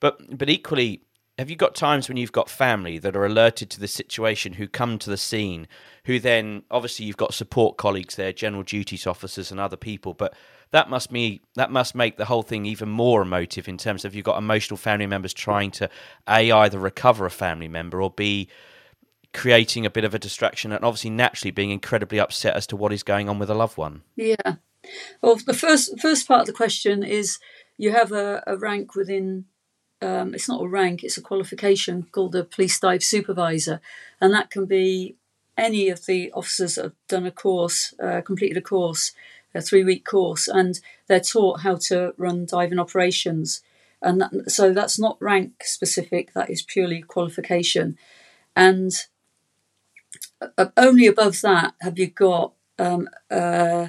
But but equally, have you got times when you've got family that are alerted to the situation who come to the scene, who then obviously you've got support colleagues there, general duties officers and other people, but that must be that must make the whole thing even more emotive in terms of you've got emotional family members trying to a either recover a family member or b creating a bit of a distraction and obviously naturally being incredibly upset as to what is going on with a loved one. Yeah. Well, the first first part of the question is you have a, a rank within um, it's not a rank, it's a qualification called a police dive supervisor, and that can be any of the officers that have done a course, uh, completed a course, a three week course, and they're taught how to run diving operations. And that, so that's not rank specific, that is purely qualification. And only above that have you got um, uh,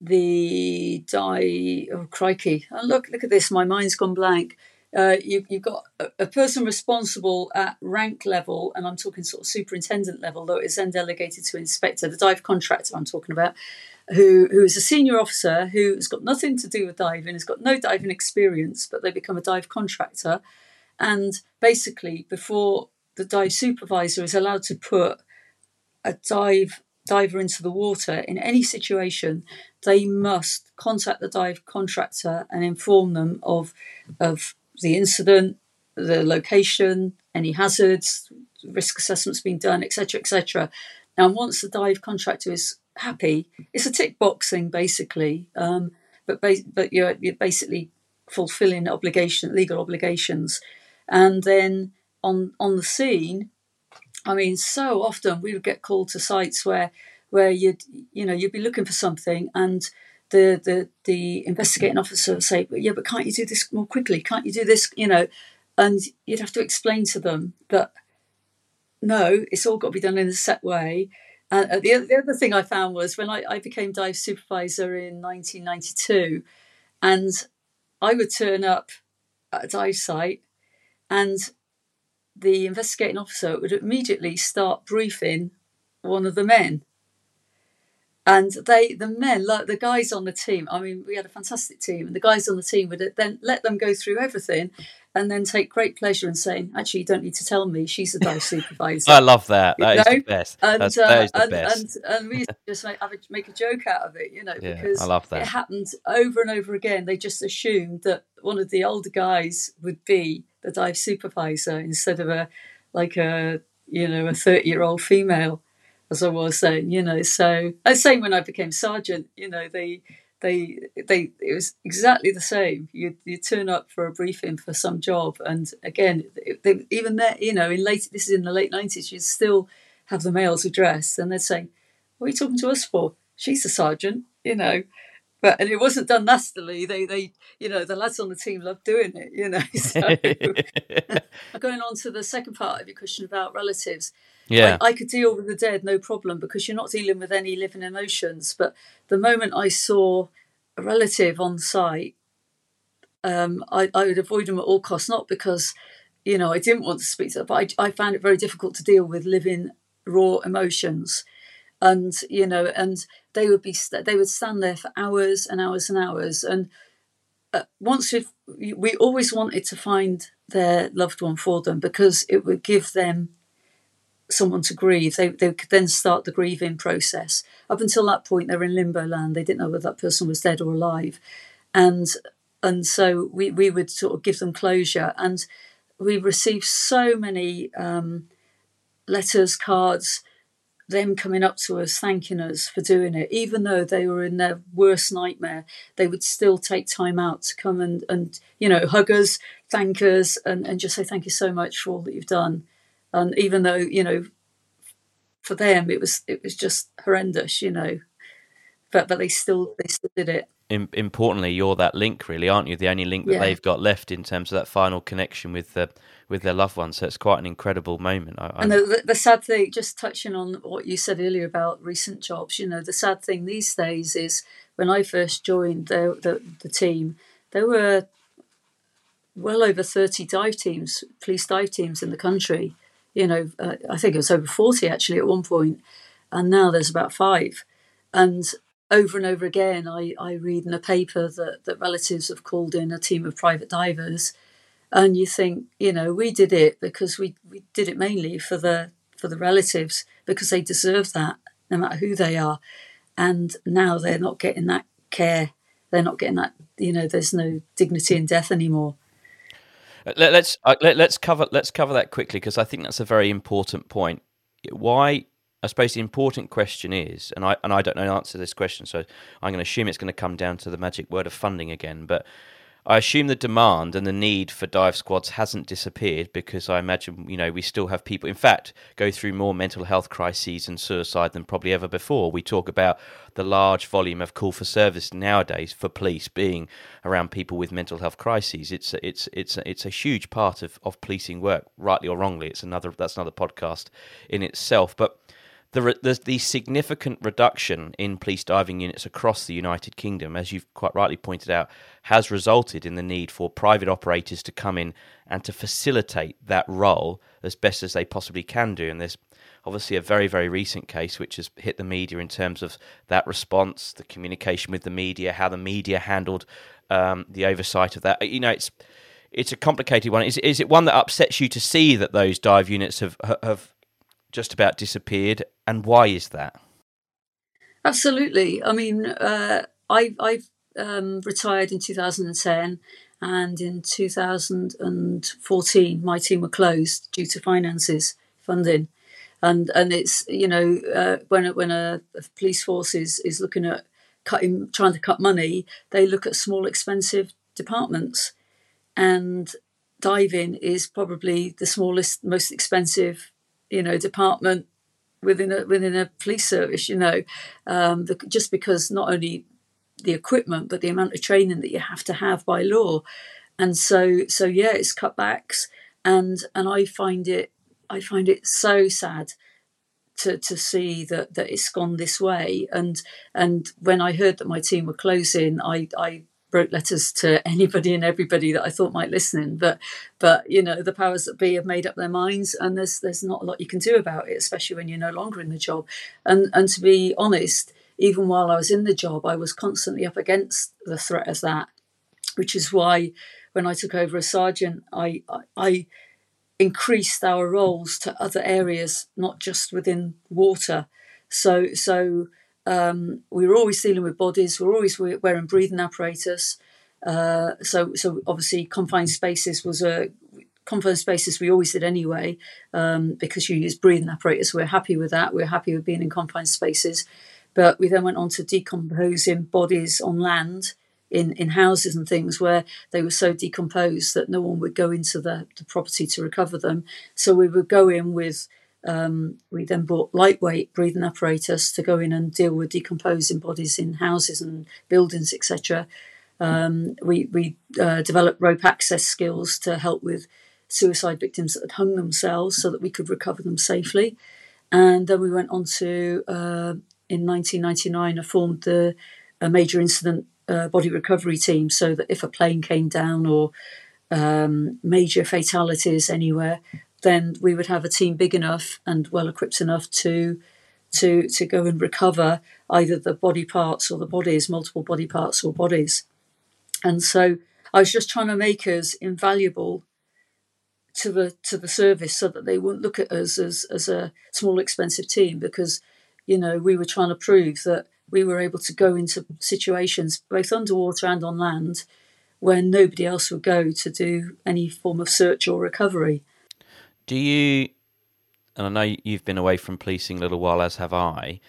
the die. Oh crikey! Oh, look, look at this. My mind's gone blank. Uh, you, have got a, a, person responsible at rank level, and I'm talking sort of superintendent level, though it's then delegated to inspector, the dive contractor I'm talking about, who, who is a senior officer who's got nothing to do with diving, has got no diving experience, but they become a dive contractor. And basically, before the dive supervisor is allowed to put a dive diver into the water in any situation, they must contact the dive contractor and inform them of of the incident, the location, any hazards, risk assessments being done, etc., etc. Now, once the dive contractor is happy, it's a tick box thing basically, um, but ba- but you're, you're basically fulfilling obligation, legal obligations, and then on on the scene, I mean, so often we would get called to sites where where you'd you know you'd be looking for something and the the the investigating officer would say, "Yeah, but can't you do this more quickly? Can't you do this?" You know, and you'd have to explain to them that no, it's all got to be done in a set way. And uh, the, the other thing I found was when I, I became dive supervisor in 1992, and I would turn up at a dive site, and the investigating officer would immediately start briefing one of the men. And they, the men, like the guys on the team, I mean, we had a fantastic team, and the guys on the team would then let them go through everything and then take great pleasure in saying, actually, you don't need to tell me, she's the dive supervisor. I love that. That is the best. And, That's, uh, that is the and, best. And, and we used to just make, have a, make a joke out of it, you know, Yeah, because I love that. it happened over and over again. They just assumed that one of the older guys would be the dive supervisor instead of a like a you know a 30 year old female as i was saying you know. So the same when i became sergeant you know they they they it was exactly the same. You you turn up for a briefing for some job and again they, even there you know in late this is in the late 90s you'd still have the males addressed and they'd say what are you talking to us for? She's a sergeant you know but and it wasn't done nastily. They they you know the lads on the team loved doing it. You know. So going on to the second part of your question about relatives. Yeah. I, I could deal with the dead, no problem, because you're not dealing with any living emotions. But the moment I saw a relative on site, um, I, I would avoid them at all costs, not because, you know, I didn't want to speak to them, but I, I found it very difficult to deal with living raw emotions and you know and they would be they would stand there for hours and hours and hours. And uh, once we we always wanted to find their loved one for them because it would give them someone to grieve. They, they could then start the grieving process. Up until that point they're in limbo land. They didn't know whether that person was dead or alive. And and so we, we would sort of give them closure. And we received so many um, letters cards them coming up to us thanking us for doing it. Even though they were in their worst nightmare they would still take time out to come and and you know hug us thank us and, and just say thank you so much for all that you've done. And even though you know for them it was it was just horrendous you know. But but they still they still did it Im- importantly, you're that link, really, aren't you? The only link that Yeah. they've got left in terms of that final connection with the with their loved ones. So it's quite an incredible moment. I, I, And the, the, sad thing, just touching on what you said earlier about recent jobs, you know, the sad thing these days is when I first joined the, the, the team, there were well over 30 dive teams, police dive teams in the country. You know, uh, I think it was over 40 actually at one point, and now there's about five. And over and over again, I, I read in a paper that, that relatives have called in a team of private divers, and you think, you know, we did it because we, we did it mainly for the for the relatives because they deserve that, no matter who they are. And now they're not getting that care. They're not getting that. You know, there's no dignity in death anymore. Let, us uh, let, us cover let's cover that quickly because I think that's a very important point. Why I suppose the important question is, and I and I don't know the answer to this question, so I'm going to assume it's going to come down to the magic word of funding again. But I assume the demand and the need for dive squads hasn't disappeared because I imagine you know we still have people. In fact, go through more mental health crises and suicide than probably ever before. We talk about the large volume of call for service nowadays for police being around people with mental health crises. It's it's it's it's a huge part of, of policing work, rightly or wrongly. It's another that's another podcast in itself, but the, the, the significant reduction in police diving units across the United Kingdom, as you've quite rightly pointed out, has resulted in the need for private operators to come in and to facilitate that role as best as they possibly can do. And there's obviously a very, very recent case which has hit the media in terms of that response, the communication with the media, how the media handled um, the oversight of that. You know, it's it's a complicated one. Is is it one that upsets you to see that those dive units have have just about disappeared, and why is that? Absolutely. I mean, uh, I, I've um, retired in 2010, and in 2014, my team were closed due to finances, funding, and and it's you know uh, when when a, a, police force is is looking at cutting, trying to cut money, they look at small, expensive departments, and diving is probably the smallest, most expensive you know department within a within a police service. You know, um, the, just because not only the equipment but the amount of training that you have to have by law, and so so yeah, it's cutbacks, and and I find it I find it so sad to, to see that, that it's gone this way. And and when I heard that my team were closing, I, I wrote letters to anybody and everybody that I thought might listen. But but you know the powers that be have made up their minds, and there's there's not a lot you can do about it, especially when you're no longer in the job. And and to be honest, even while I was in the job, I was constantly up against the threat of that, which is why when I took over as sergeant, I I, I increased our roles to other areas, not just within water. So so um, we were always dealing with bodies. We are always wearing breathing apparatus. Uh, so, so obviously, confined spaces was a confined spaces we always did anyway um, because you use breathing apparatus. We're happy with that. We're happy with being in confined spaces. But we then went on to decomposing bodies on land in, in houses and things where they were so decomposed that no one would go into the, the property to recover them. So we would go in with um, we then bought lightweight breathing apparatus to go in and deal with decomposing bodies in houses and buildings, etc. Um, we we uh, developed rope access skills to help with suicide victims that had hung themselves so that we could recover them safely. And then we went on to, uh, in 1999, I formed the a major incident uh, body recovery team so that if a plane came down or um, major fatalities anywhere, then we would have a team big enough and well equipped enough to to to go and recover either the body parts or the bodies, multiple body parts or bodies. And so I was just trying to make us invaluable to the to the service so that they wouldn't look at us as as a small expensive team because you know we were trying to prove that we were able to go into situations both underwater and on land where nobody else would go to do any form of search or recovery. Do you, and I know you've been away from policing a little while, as have I,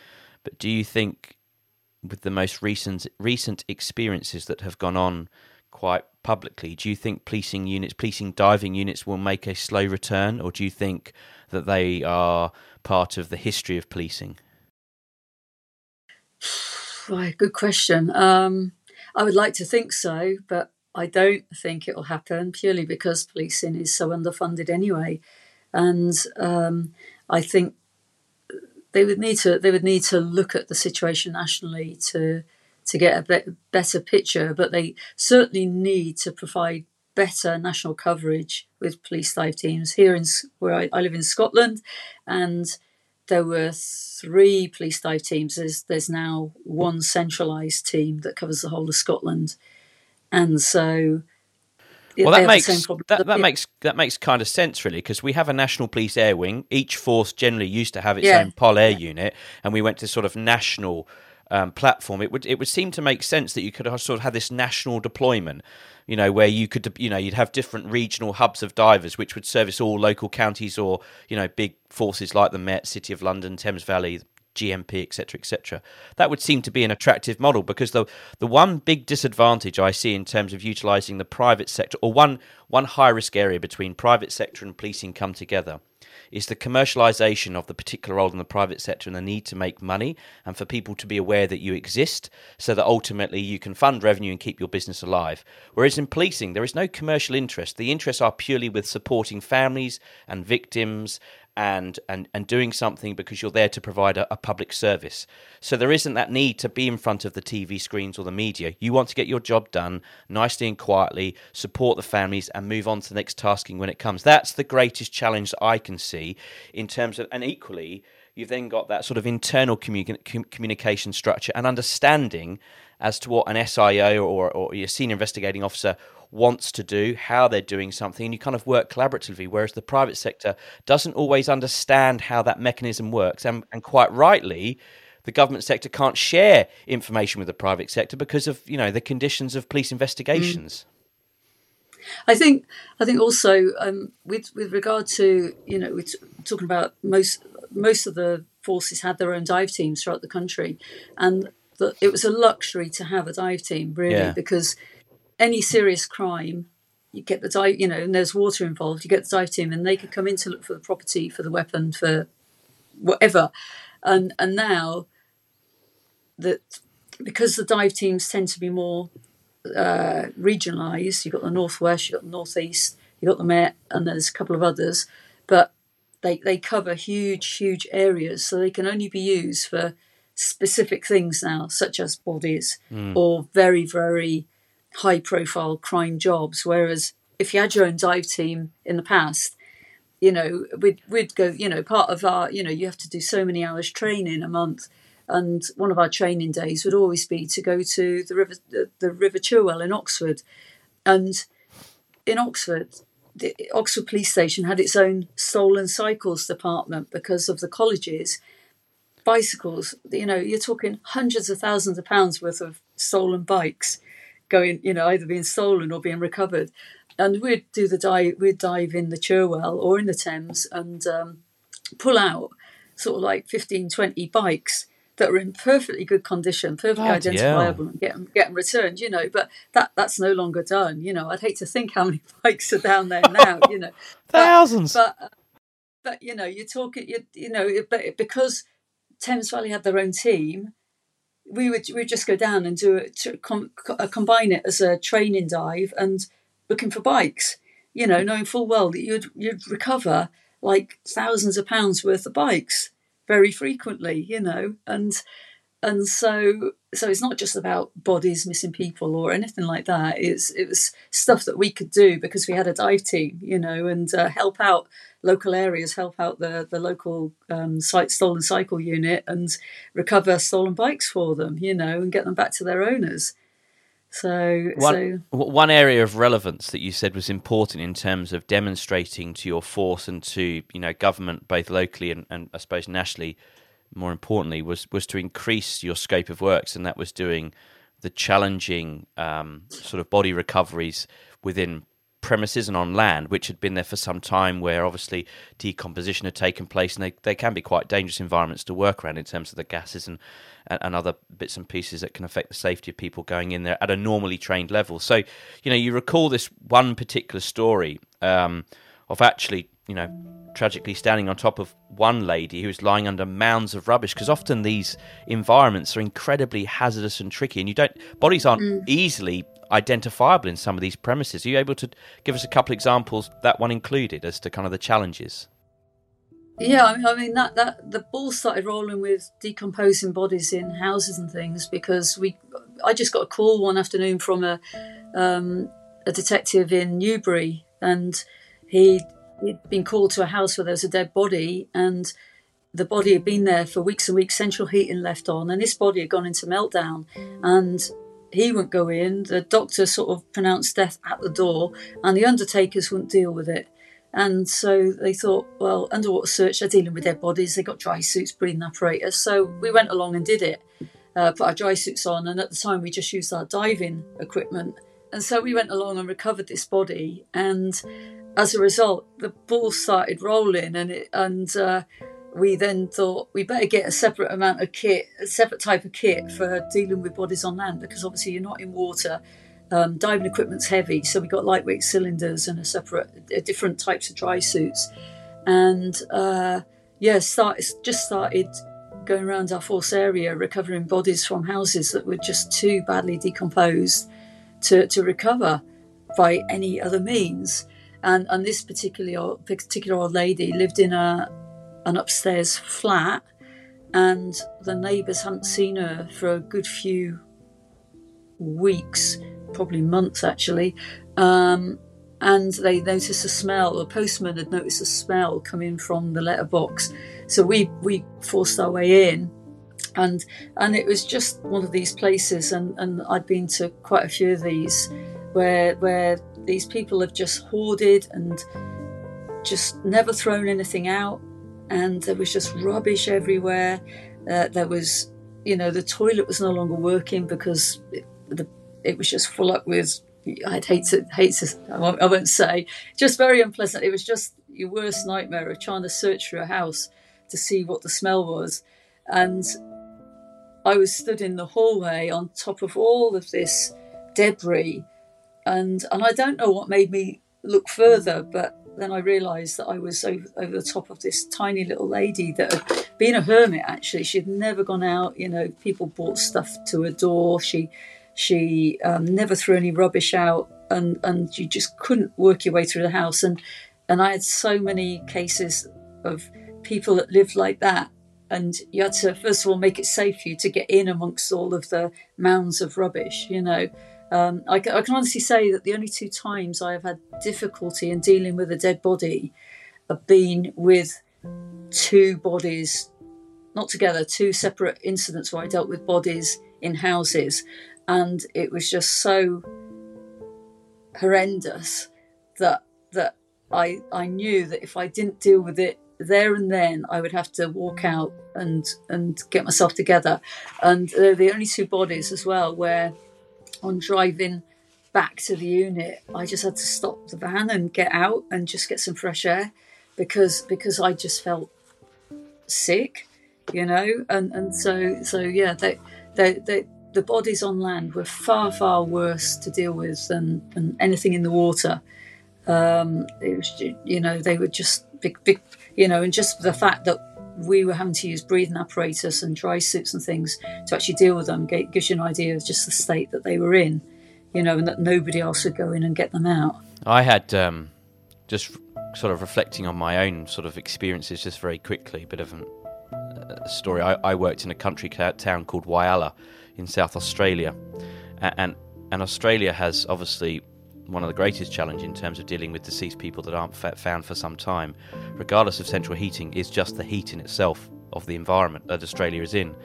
but do you think with the most recent recent experiences that have gone on quite publicly, do you think policing units, policing diving units, will make a slow return, or do you think that they are part of the history of policing? Right, good question. Um, I would like to think so, but I don't think it will happen purely because policing is so underfunded anyway and um, I think they would need to they would need to look at the situation nationally to to get a be- better picture. But they certainly need to provide better national coverage with police dive teams here in where I, I live in Scotland, and there were three police dive teams. There's there's now one centralised team that covers the whole of Scotland, and so well, that makes that, that makes that makes kind of sense, really, because we have a national police air wing. Each force generally used to have its yeah. own Pol Air unit, and we went to sort of national um, platform. It would it would seem to make sense that you could sort of have this national deployment. You know, where you could, you know, you'd have different regional hubs of divers, which would service all local counties or you know big forces like the Met, City of London, Thames Valley, GMP, etc., etc. That would seem to be an attractive model because the the one big disadvantage I see in terms of utilising the private sector, or one one high risk area between private sector and policing come together, is the commercialisation of the particular role in the private sector and the need to make money and for people to be aware that you exist, so that ultimately you can fund revenue and keep your business alive. Whereas in policing, there is no commercial interest. The interests are purely with supporting families and victims and and and doing something because you're there to provide a, a, public service. So there isn't that need to be in front of the TV screens or the media. You want to get your job done nicely and quietly, support the families, and move on to the next tasking when it comes. That's the greatest challenge I can see in terms of, and equally. You've then got that sort of internal commu- communication structure and understanding as to what an SIO or, or a senior investigating officer wants to do, how they're doing something, and you kind of work collaboratively. Whereas the private sector doesn't always understand how that mechanism works, and, and quite rightly, the government sector can't share information with the private sector because of you know the conditions of police investigations. Mm. I think I think also um, with with regard to you know we're talking about most most of the forces had their own dive teams throughout the country, and the, it was a luxury to have a dive team really yeah. because any serious crime, you get the dive, you know, and there's water involved, you get the dive team and they could come in to look for the property, for the weapon, for whatever. And and now that because the dive teams tend to be more uh, regionalised, you've got the northwest, you've got the northeast, you've got the Met, and there's a couple of others, but they they cover huge, huge areas, so they can only be used for specific things now, such as bodies mm. or very, very high profile crime jobs. Whereas if you had your own dive team in the past, you know, we'd, we'd go, you know, part of our, you know, you have to do so many hours training a month. And one of our training days would always be to go to the river, the, the River Cherwell in Oxford. And in Oxford, the Oxford Police Station had its own stolen cycles department because of the colleges. Bicycles, you know, you're talking hundreds of thousands of pounds worth of stolen bikes going, you know, either being stolen or being recovered. And we'd do the dive, we'd dive in the Cherwell or in the Thames and um, pull out sort of like 15, 20 bikes that are in perfectly good condition, perfectly oh, identifiable, yeah. and get them, get them returned, you know. But that that's no longer done, you know. I'd hate to think how many bikes are down there now, you know. Thousands. But, but, but you know, you're talking, you, you know, but because Thames Valley had their own team, we would we would just go down and do it, to com, uh, combine it as a training dive and looking for bikes. You know, knowing full well that you'd you'd recover like thousands of pounds worth of bikes very frequently. You know, and and so so it's not just about bodies missing people or anything like that it's it was stuff that we could do because we had a dive team you know and uh, help out local areas help out the the local um, site stolen cycle unit and recover stolen bikes for them you know and get them back to their owners so one, so one area of relevance that you said was important in terms of demonstrating to your force and to you know government both locally and, and I suppose nationally more importantly, was was to increase your scope of works, and that was doing the challenging um, sort of body recoveries within premises and on land, which had been there for some time, where obviously decomposition had taken place, and they, they can be quite dangerous environments to work around in terms of the gases and, and, other bits and pieces that can affect the safety of people going in there at a normally trained level. So, you know, you recall this one particular story um, of actually, you know, tragically standing on top of one lady who was lying under mounds of rubbish because often these environments are incredibly hazardous and tricky and you don't bodies aren't mm. easily identifiable in some of these premises are you able to give us a couple examples that one included as to kind of the challenges yeah i mean that that the ball started rolling with decomposing bodies in houses and things because we i just got a call one afternoon from a um, a detective in Newbury, and he he'd been called to a house where there was a dead body, and the body had been there for weeks and weeks, central heating left on, and this body had gone into meltdown, and he wouldn't go in. The doctor sort of pronounced death at the door, and the undertakers wouldn't deal with it. And so they thought, well, underwater search, they're dealing with dead bodies, they got dry suits, breathing apparatus. So we went along and did it, uh, put our dry suits on, and at the time we just used our diving equipment. And so we went along and recovered this body, and as a result, the ball started rolling, and it, and uh, we then thought we better get a separate amount of kit, a separate type of kit for dealing with bodies on land, because obviously you're not in water um, diving equipment's heavy, so we got lightweight cylinders and a separate, uh, different types of dry suits, and uh, yeah, start just started going around our force area recovering bodies from houses that were just too badly decomposed to, to recover by any other means. And and this particular particular old lady lived in a an upstairs flat, and the neighbours hadn't seen her for a good few weeks probably months actually. Um, and they noticed a smell. The postman had noticed a smell coming from the letterbox, so we we forced our way in, and and it was just one of these places. And, and I'd been to quite a few of these, where where these people have just hoarded and just never thrown anything out, and there was just rubbish everywhere. Uh, there was, you know, the toilet was no longer working because it, the it was just full up with I'd hate to hate to I won't, I won't, say just very unpleasant. It was just your worst nightmare of trying to search for a house to see what the smell was, and I was stood in the hallway on top of all of this debris, and and I don't know what made me look further, but then I realised that I was over, over the top of this tiny little lady that had been a hermit. Actually, she had never gone out. You know, people bought stuff to her door. She she um, never threw any rubbish out, and and you just couldn't work your way through the house. And and I had so many cases of people that lived like that, and you had to first of all make it safe for you to get in amongst all of the mounds of rubbish. You know, um, I, I can honestly say that the only two times I have had difficulty in dealing with a dead body have been with two bodies, not together, two separate incidents where I dealt with bodies in houses and it was just so horrendous that that I I knew that if I didn't deal with it there and then, I would have to walk out and and get myself together. And they're the only two bodies as well where on driving back to the unit, I just had to stop the van and get out and just get some fresh air because because I just felt sick, you know. And and so so yeah, they they they the bodies on land were far, far worse to deal with than, than anything in the water. Um, it was, you know, they were just big, big, you know, and just the fact that we were having to use breathing apparatus and dry suits and things to actually deal with them gives you an idea of just the state that they were in, you know, and that nobody else would go in and get them out. I had um, just sort of reflecting on my own sort of experiences, just very quickly, a bit of a story. I, I worked in a country town called Whyalla in South Australia, and and Australia has obviously one of the greatest challenges in terms of dealing with deceased people that aren't found for some time, regardless of central heating, is just the heat in itself of the environment that Australia is in.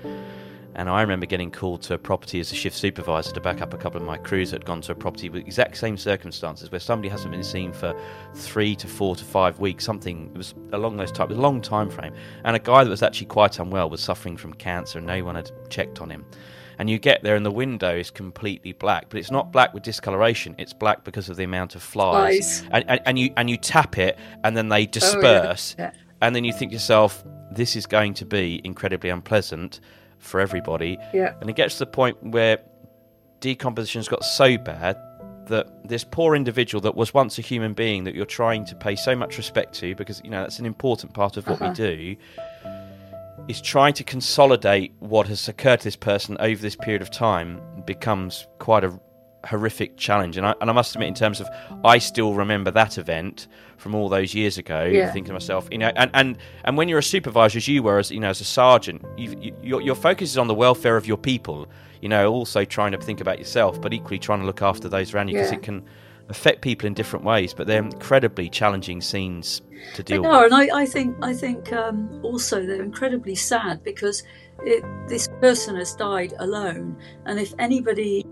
And I remember getting called to a property as a shift supervisor to back up a couple of my crews that had gone to a property with exact same circumstances where somebody hasn't been seen for three to four to five weeks, something it was along those types, a long time frame. And a guy that was actually quite unwell was suffering from cancer and no one had checked on him and you get there and the window is completely black but it's not black with discoloration it's black because of the amount of flies, flies. And, and, and, you and you tap it and then they disperse oh, yeah. Yeah. and then you think to yourself this is going to be incredibly unpleasant for everybody yeah. and it gets to the point where decomposition's got so bad that this poor individual that was once a human being that you're trying to pay so much respect to because you know that's an important part of what uh-huh. we do is trying to consolidate what has occurred to this person over this period of time becomes quite a horrific challenge. And I, and I must admit, in terms of, I still remember that event from all those years ago, yeah. thinking to myself, you know, and, and, and when you're a supervisor, as you were, as you know, as a sergeant, you, your, your focus is on the welfare of your people. You know, also trying to think about yourself, but equally trying to look after those around you because yeah. it can affect people in different ways, but they're incredibly challenging scenes to deal they with. Are, and I, I think I think um, also they're incredibly sad because it, this person has died alone, and if anybody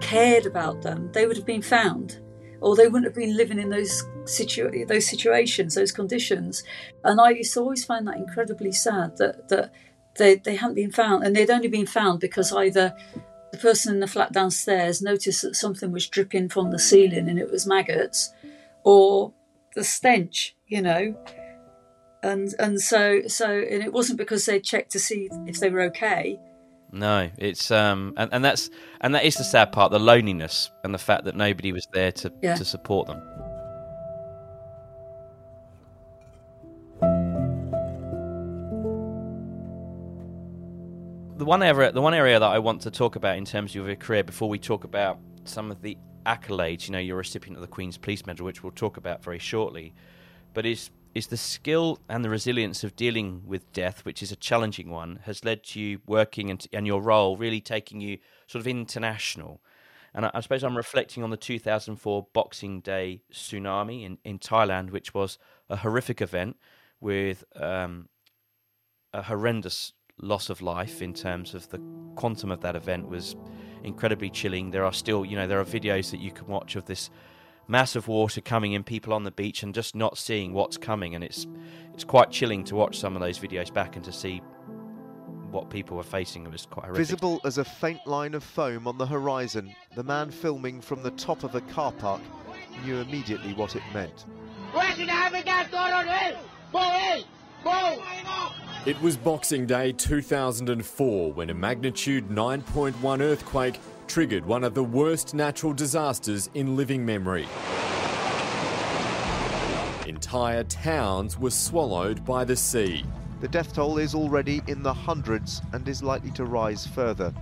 cared about them, they would have been found, or they wouldn't have been living in those situ- those situations, those conditions. And I used to always find that incredibly sad that that they they hadn't been found, and they'd only been found because either the person in the flat downstairs noticed that something was dripping from the ceiling and it was maggots, or the stench, you know. And and so so and it wasn't because they checked to see if they were okay. No, it's um and, and that's and that is the sad part, the loneliness and the fact that nobody was there to Yeah. to support them. The one area, the one area that I want to talk about in terms of your career, before we talk about some of the accolades, you know, you're a recipient of the Queen's Police Medal, which we'll talk about very shortly, but is is the skill and the resilience of dealing with death, which is a challenging one, has led to you working and, and your role really taking you sort of international. And I, I suppose I'm reflecting on the 2004 Boxing Day tsunami in, in Thailand, which was a horrific event with um, a horrendous loss of life in terms of the quantum of that event was incredibly chilling. There are still, you know, there are videos that you can watch of this mass of water coming in, people on the beach, and just not seeing what's coming. And it's it's quite chilling to watch some of those videos back and to see what people were facing. It was quite horrific. Visible as a faint line of foam on the horizon, the man filming from the top of a car park knew immediately what it meant. It was Boxing Day 2004 when a magnitude 9.1 earthquake triggered one of the worst natural disasters in living memory. Entire towns were swallowed by the sea. The death toll is already in the hundreds and is likely to rise further.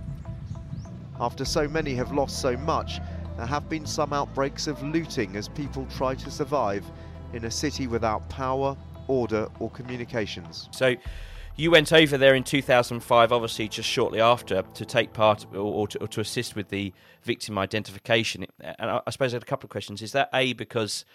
After so many have lost so much, there have been some outbreaks of looting as people try to survive in a city without power, order, or communications. So you went over there in 2005, obviously just shortly after, to take part or, or, to, or to assist with the victim identification. And I, I suppose I had a couple of questions. Is that A, because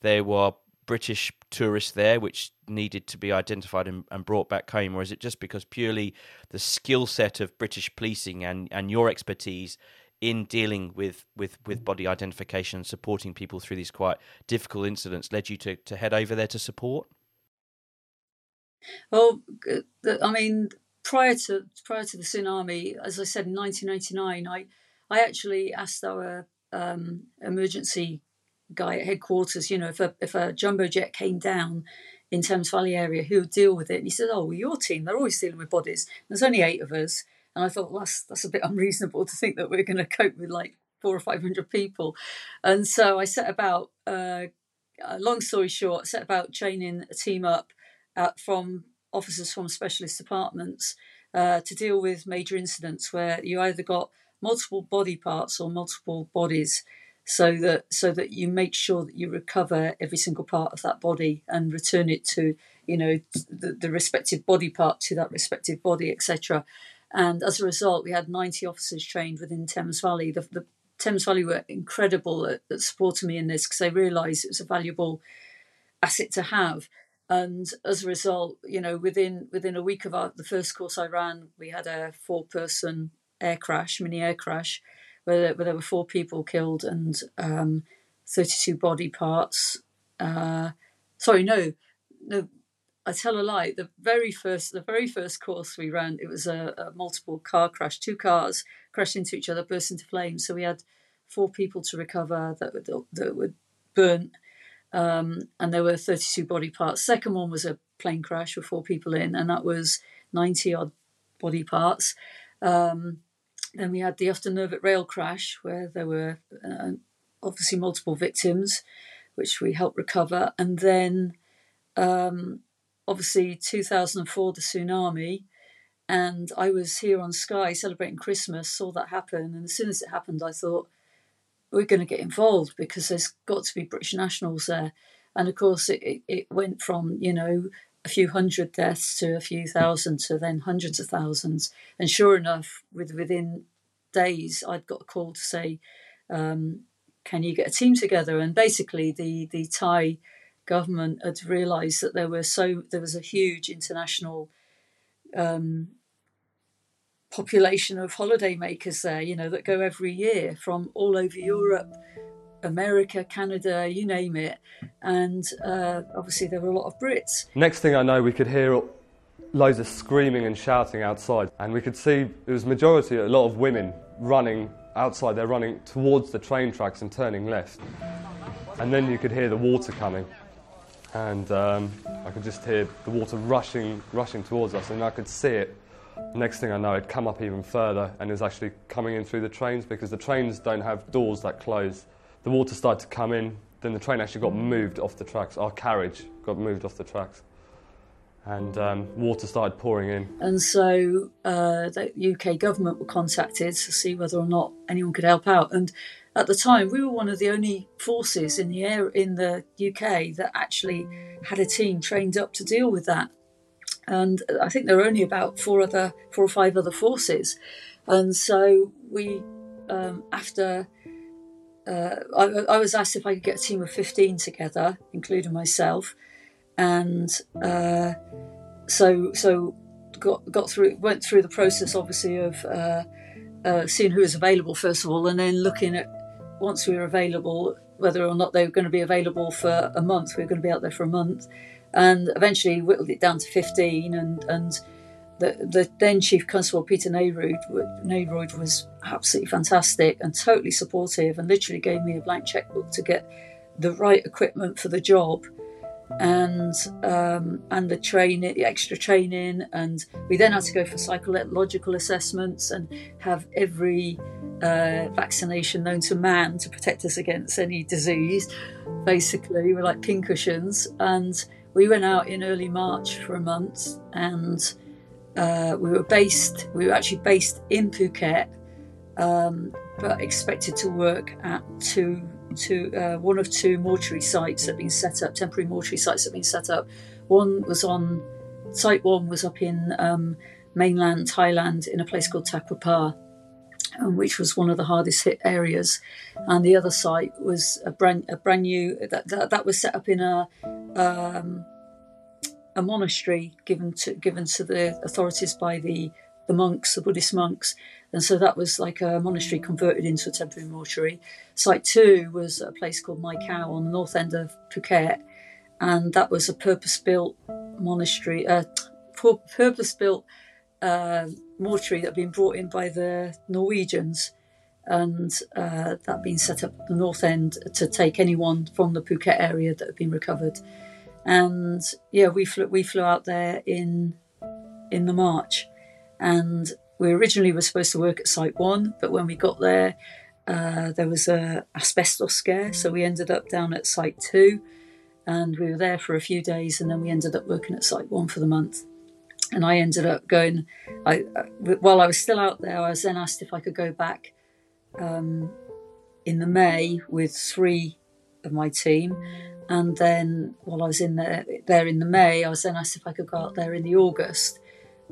there were British tourists there which needed to be identified and, and brought back home, or is it just because purely the skill set of British policing and, and your expertise in dealing with, with, with body identification and supporting people through these quite difficult incidents led you to, to head over there to support? Well, I mean, prior to prior to the tsunami, as I said in 1999, I I actually asked our um, emergency guy at headquarters, you know, if a if a jumbo jet came down in Thames Valley area, who would deal with it? And he said, "Oh, well, your team, they're always dealing with bodies. There's only eight of us." And I thought, well, that's that's a bit unreasonable to think that we're going to cope with like four or five hundred people. And so I set about. Uh, uh, long story short, set about training a team up from officers from specialist departments uh, to deal with major incidents where you either got multiple body parts or multiple bodies so that so that you make sure that you recover every single part of that body and return it to you know the, the respective body part to that respective body etc and as a result we had 90 officers trained within thames valley. The, the thames valley were incredible at, at supporting me in this because they realized it was a valuable asset to have and as a result you know within within a week of our, the first course i ran we had a four person air crash mini air crash where, there- where there were four people killed and um, 32 body parts. Uh, sorry no no i tell a lie. The very first the very first course we ran it was a, a multiple car crash two cars crashed into each other burst into flames. So we had four people to recover that were, that were burnt um, and there were 32 body parts. Second one was a plane crash with four people in, and that was 90 odd body parts. Um, then we had the Ufton Nervet rail crash, where there were uh, obviously multiple victims, which we helped recover. And then um, obviously 2004, the tsunami. And I was here on Skye celebrating Christmas, saw that happen. And as soon as it happened, I thought, we're going to get involved because there's got to be British nationals there. And of course, it, it, went from, you know, a few hundred deaths to a few thousand to then hundreds of thousands. And sure enough, with, within days, I'd got a call to say, um, can you get a team together? And basically, the the Thai government had realised that there were so there was a huge international um, population of holidaymakers there, you know, that go every year from all over Europe, America, Canada, you name it. And uh, obviously, there were a lot of Brits. Next thing I know, we could hear loads of screaming and shouting outside, and we could see it was majority a lot of women running outside. They're running towards the train tracks and turning left, and then you could hear the water coming, and um, I could just hear the water rushing, rushing towards us, and I could see it. Next thing I know, it'd come up even further, and was actually coming in through the trains because the trains don't have doors that close. The water started to come in, then the train actually got moved off the tracks. Our carriage got moved off the tracks and um, water started pouring in. And so uh, the UK government were contacted to see whether or not anyone could help out. And at the time, we were one of the only forces in the air in the UK that actually had a team trained up to deal with that. And I think there were only about four other, four or five other forces. And so we, um, after uh, I, I was asked if I could get a team of 15 together, including myself and uh, so so got got through went through the process obviously of uh, uh, seeing who was available first of all, and then looking at once we were available whether or not they were going to be available for a month. We were going to be out there for a month, and eventually whittled it down to fifteen. And and the, the then chief constable Peter Neyroud was absolutely fantastic and totally supportive, and literally gave me a blank checkbook to get the right equipment for the job and um, and the training, the extra training, and we then had to go for psychological assessments and have every uh, vaccination known to man to protect us against any disease. Basically, we're like pincushions, and we went out in early March for a month, and uh, we were based. We were actually based in Phuket, um, but expected to work at two to uh, one of two mortuary sites that had been set up, temporary mortuary sites that had been set up. One was on site one was up in um, mainland Thailand in a place called Takua Pa, um, which was one of the hardest hit areas, and the other site was a brand a brand new that that, that was set up in a um, a monastery given to given to the authorities by the the monks, the Buddhist monks, and so that was like a monastery converted into a temporary mortuary. Site two was a place called Mai Khao on the north end of Phuket, and that was a purpose-built monastery, uh, purpose-built uh, mortuary that had been brought in by the Norwegians, and uh, that being set up at the north end to take anyone from the Phuket area that had been recovered. And yeah, we flew we flew out there in in the March, and we originally were supposed to work at site one, but when we got there, uh, there was a asbestos scare, so we ended up down at site two, and we were there for a few days, and then we ended up working at site one for the month. And I ended up going. I uh, while I was still out there, I was then asked if I could go back um, in the May with three of my team, and then while I was in there, there in the May, I was then asked if I could go out there in the August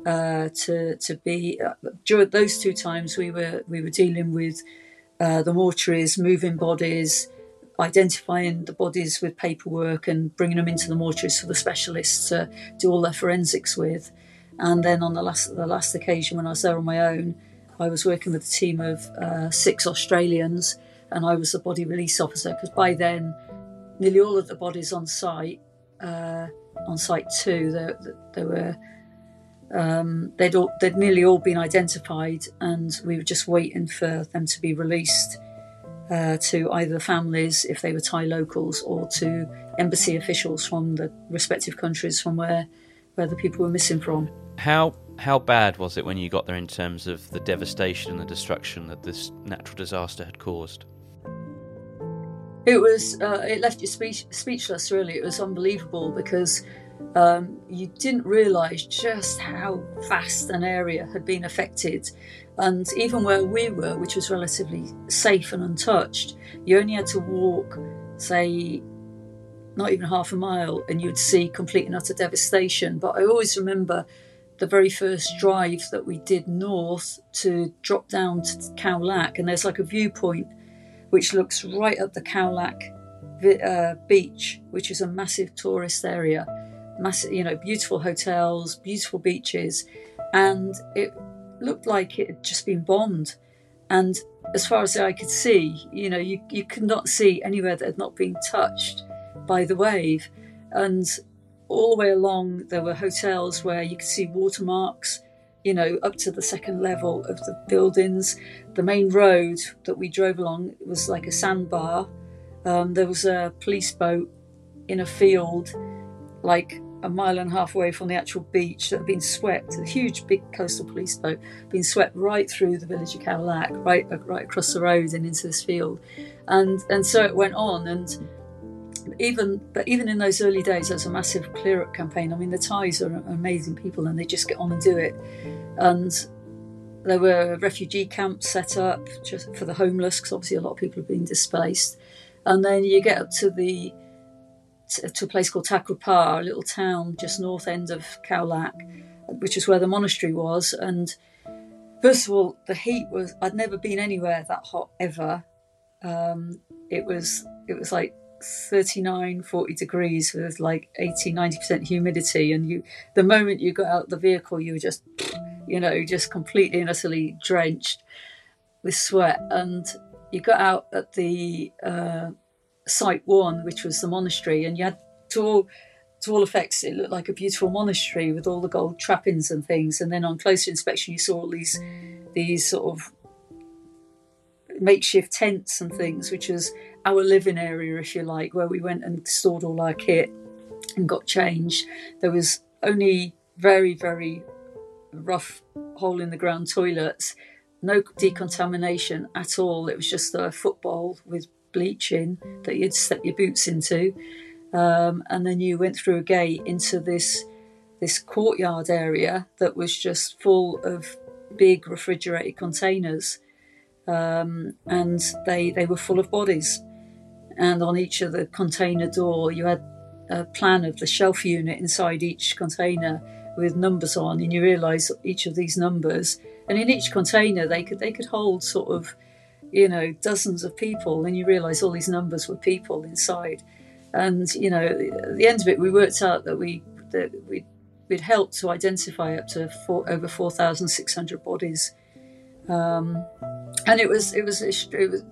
uh, to to be uh, during those two times we were we were dealing with uh, the mortuaries, moving bodies, identifying the bodies with paperwork, and bringing them into the mortuaries for the specialists to do all their forensics with. And then on the last the last occasion when I was there on my own, I was working with a team of uh, six Australians, and I was the body release officer because by then nearly all of the bodies on site uh, on site two there, there were um, they'd all, they'd nearly all been identified, and we were just waiting for them to be released uh, to either the families if they were Thai locals or to embassy officials from the respective countries from where where the people were missing from. How how bad was it when you got there in terms of the devastation and the destruction that this natural disaster had caused? It was uh, it left you speech, speechless. Really, it was unbelievable because um, you didn't realise just how vast an area had been affected. And even where we were, which was relatively safe and untouched, you only had to walk, say, not even half a mile, and you'd see complete and utter devastation. But I always remember the very first drive that we did north to drop down to Lak, and there's like a viewpoint which looks right at the Khao Lak uh, beach, which is a massive tourist area. Massive, you know, beautiful hotels, beautiful beaches, and it looked like it had just been bombed. And as far as I could see, you know, you, you could not see anywhere that had not been touched by the wave. And all the way along, there were hotels where you could see watermarks, you know, up to the second level of the buildings. The main road that we drove along was like a sandbar. Um, there was a police boat in a field, like a mile and a half away from the actual beach that had been swept, a huge big coastal police boat, being swept right through the village of Khao Lak, right right across the road and into this field. And and so it went on and even but even in those early days was a massive clear up campaign. I mean the Thais are amazing people and they just get on and do it. And there were refugee camps set up just for the homeless because obviously a lot of people have been displaced. And then you get up to the to a place called Takua Pa, a little town just north end of Khao Lak, which is where the monastery was. And first of all, the heat was, I'd never been anywhere that hot ever. Um, it was, it was like 39, 40 degrees with like 80, 90% humidity. And you, the moment you got out the vehicle, you were just, you know, just completely and utterly drenched with sweat. And you got out at the, uh, site one, which was the monastery, and you had to all to all effects it looked like a beautiful monastery with all the gold trappings and things. And then on closer inspection, you saw all these these sort of makeshift tents and things, which was our living area, if you like, where we went and stored all our kit and got changed. There was only very very rough hole in the ground toilets no decontamination at all. It was just a football with bleaching that you'd step your boots into, um, and then you went through a gate into this this courtyard area that was just full of big refrigerated containers, um, and they they were full of bodies. And on each of the container door, you had a plan of the shelf unit inside each container with numbers on, and you realise each of these numbers. And in each container, they could they could hold sort of you know, dozens of people, and you realise all these numbers were people inside. And you know, at the end of it, we worked out that we that we we'd helped to identify up to four, over four thousand six hundred bodies, um, and it was it was it was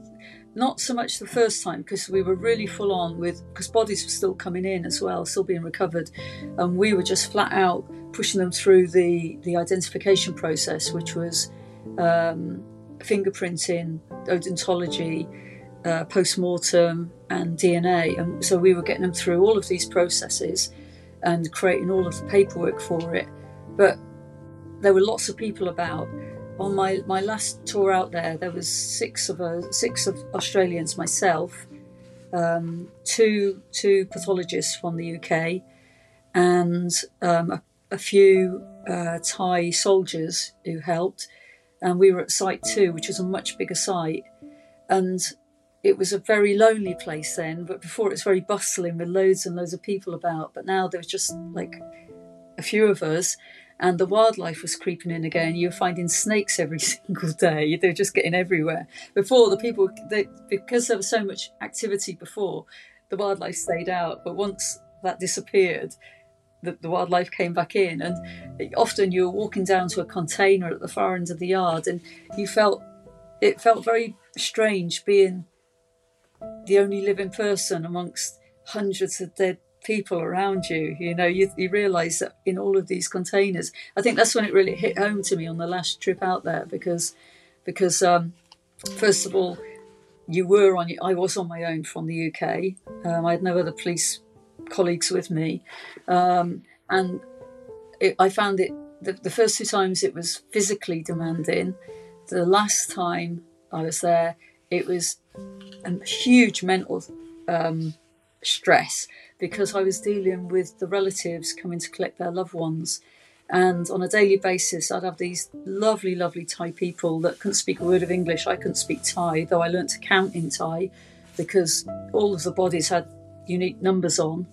not so much the first time because we were really full on with because bodies were still coming in as well, still being recovered, and we were just flat out pushing them through the the identification process, which was. Um, fingerprinting, odontology, uh, post mortem, and DNA. And so we were getting them through all of these processes and creating all of the paperwork for it. But there were lots of people about. On my, my last tour out there, there was six of us, six of Australians, myself, um, two two pathologists from the UK, and um, a, a, few uh, Thai soldiers who helped, and we were at site two, which was a much bigger site. And it was a very lonely place then, but before it was very bustling with loads and loads of people about. But now there was just like a few of us, and the wildlife was creeping in again. You were finding snakes every single day. They were just getting everywhere. Before the people, they, because there was so much activity before, the wildlife stayed out. But once that disappeared, the, the, wildlife came back in. And often you were walking down to a container at the far end of the yard, and you felt it felt very strange being the only living person amongst hundreds of dead people around you. You know, you, you realise that in all of these containers. I think that's when it really hit home to me on the last trip out there because because um, first of all. You were on. I was on my own from the UK. Um, I had no other police colleagues with me, um, and it, I found it the, the, first two times it was physically demanding. The last time I was there, it was a huge mental um, stress because I was dealing with the relatives coming to collect their loved ones. And on a daily basis, I'd have these lovely, lovely Thai people that couldn't speak a word of English. I couldn't speak Thai, though I learnt to count in Thai because all of the bodies had unique numbers on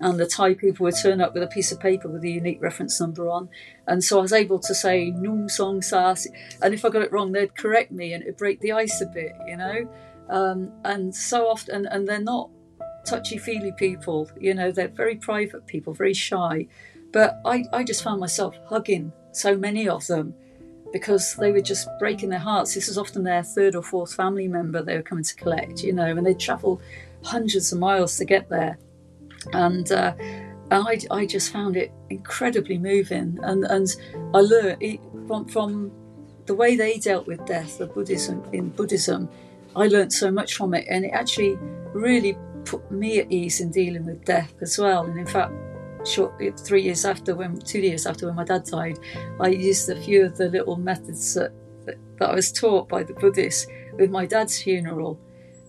and the Thai people would turn up with a piece of paper with a unique reference number on. And so I was able to say Nung Song Sa, and if I got it wrong, they'd correct me and it'd break the ice a bit, you know. um, and so often, and, and they're not touchy feely people. You know, they're very private people, very shy. But I, I just found myself hugging so many of them because they were just breaking their hearts. This was often their third or fourth family member they were coming to collect, you know, and they'd travel hundreds of miles to get there. And, uh, and I, I just found it incredibly moving. And, and I learned from, from the way they dealt with death, the Buddhism in Buddhism, I learned so much from it. And it actually really put me at ease in dealing with death as well. And in fact, short three years after when two years after when my dad died, I used a few of the little methods that, that, I was taught by the Buddhists with my dad's funeral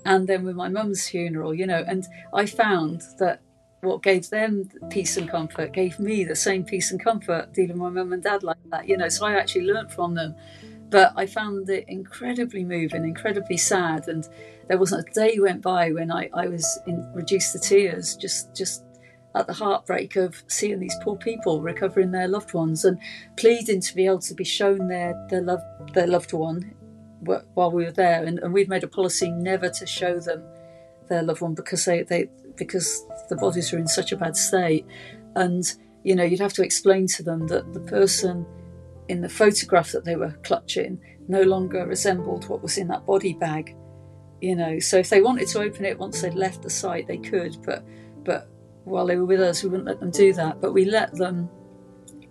and then with my mum's funeral, you know, and I found that what gave them peace and comfort gave me the same peace and comfort dealing with my mum and dad like that, you know. So I actually learnt from them. But I found it incredibly moving, incredibly sad, and there wasn't a day went by when I, I was in, reduced to tears, just just at the heartbreak of seeing these poor people recovering their loved ones and pleading to be able to be shown their their love their loved one while we were there. And, and we'd made a policy never to show them their loved one because they, they because the bodies were in such a bad state. And you know you'd have to explain to them that the person in the photograph that they were clutching no longer resembled what was in that body bag you know so if they wanted to open it once they'd left the site they could but but while they were with us, we wouldn't let them do that, but we let them,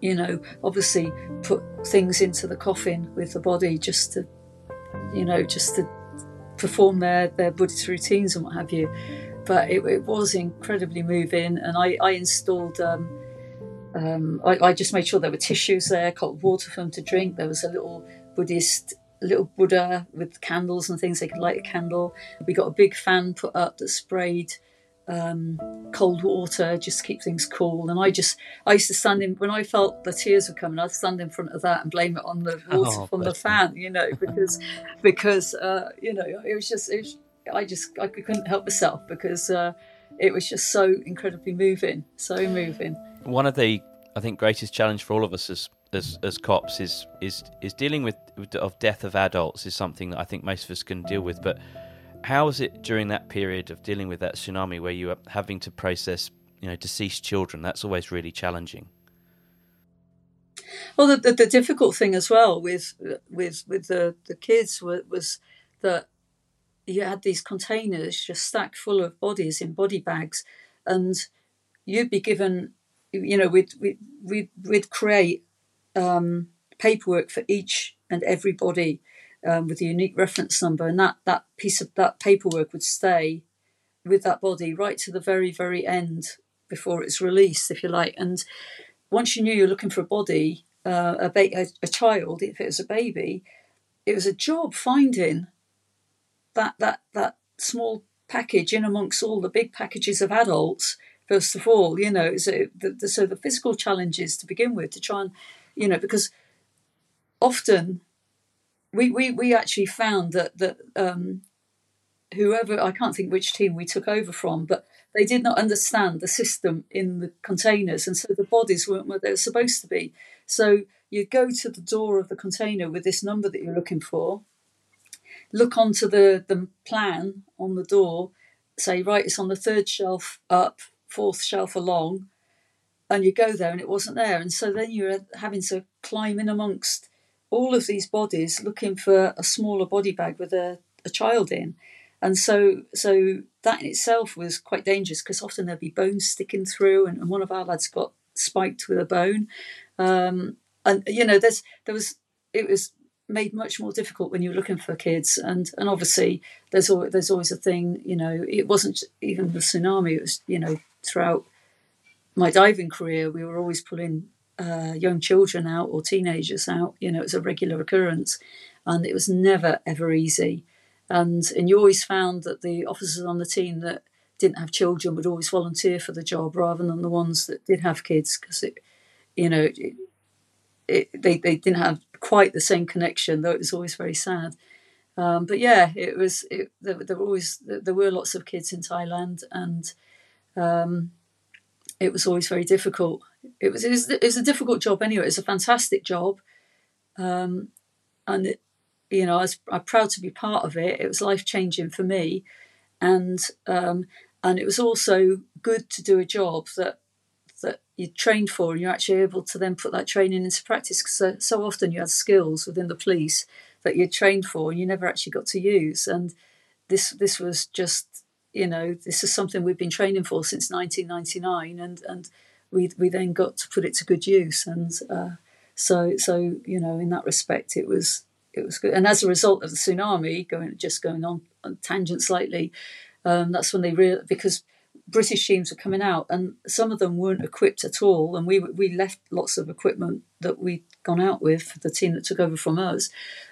you know, obviously put things into the coffin with the body just to, you know, just to perform their, their Buddhist routines and what have you. But it, it was incredibly moving, and I, I installed. Um, um, I, I, just made sure there were tissues there, cold water for them to drink. There was a little Buddhist, little Buddha with candles and things. They could light a candle. We got a big fan put up that sprayed um, cold water just to keep things cool. And I just, I used to stand in when I felt the tears were coming. I'd stand in front of that and blame it on the water oh, from the fan, you know, because because uh, you know it was just, it was, I just I couldn't help myself because uh, it was just so incredibly moving, so moving. One of the I think greatest challenge for all of us as as, as cops is is is dealing with of death of adults is something that I think most of us can deal with, but how was it during that period of dealing with that tsunami where you were having to process, you know, deceased children? That's always really challenging. Well, the, the, the difficult thing as well with with with the the kids was, was that you had these containers just stacked full of bodies in body bags, and you'd be given, you know, we'd we'd, we'd create um, paperwork for each and every body um, with a unique reference number, and that that piece of that paperwork would stay with that body right to the very very end before it's released, if you like. And once you knew you were looking for a body, uh, a, ba- a, a child, if it was a baby, it was a job finding that that that small package in amongst all the big packages of adults. First of all, you know, so the, the, so the physical challenges to begin with to try and, you know, because often we, we, we actually found that that um, whoever I can't think which team we took over from, but they did not understand the system in the containers, and so the bodies weren't where they were supposed to be. So you go to the door of the container with this number that you're looking for, look onto the the plan on the door, say right, it's on the third shelf up, fourth shelf along, and you go there and it wasn't there, and so then you're having to climb in amongst all of these bodies looking for a smaller body bag with a, a child in. And so, so that in itself was quite dangerous because often there'd be bones sticking through, and, and, one of our lads got spiked with a bone. Um, and you know, there's there was it was made much more difficult when you're looking for kids, and and obviously there's always, there's always a thing. You know, it wasn't even the tsunami; it was you know throughout my diving career, we were always pulling uh, young children out or teenagers out. You know, it's a regular occurrence, and it was never ever easy. And and you always found that the officers on the team that didn't have children would always volunteer for the job rather than the ones that did have kids because it, you know, it, it, they they didn't have quite the same connection. Though it was always very sad. Um, but yeah, it was. It, there, there, were always there were lots of kids in Thailand, and um, it was always very difficult it was, it was, it was a difficult job anyway. It was a fantastic job, um, and it, you know, I was I'm proud to be part of it. It was life changing for me, and um, and it was also good to do a job that that you trained for, and you're actually able to then put that training into practice. Because so, so often you had skills within the police that you trained for, and you never actually got to use. And this this was just, you know, this is something we've been training for since 1999, and and we we then got to put it to good use. And uh, so so you know, in that respect, it was it was good. And as a result of the tsunami, going just going on, on tangent slightly, um, that's when they real because British teams were coming out, and some of them weren't equipped at all. And we we left lots of equipment that we'd gone out with for the team that took over from us,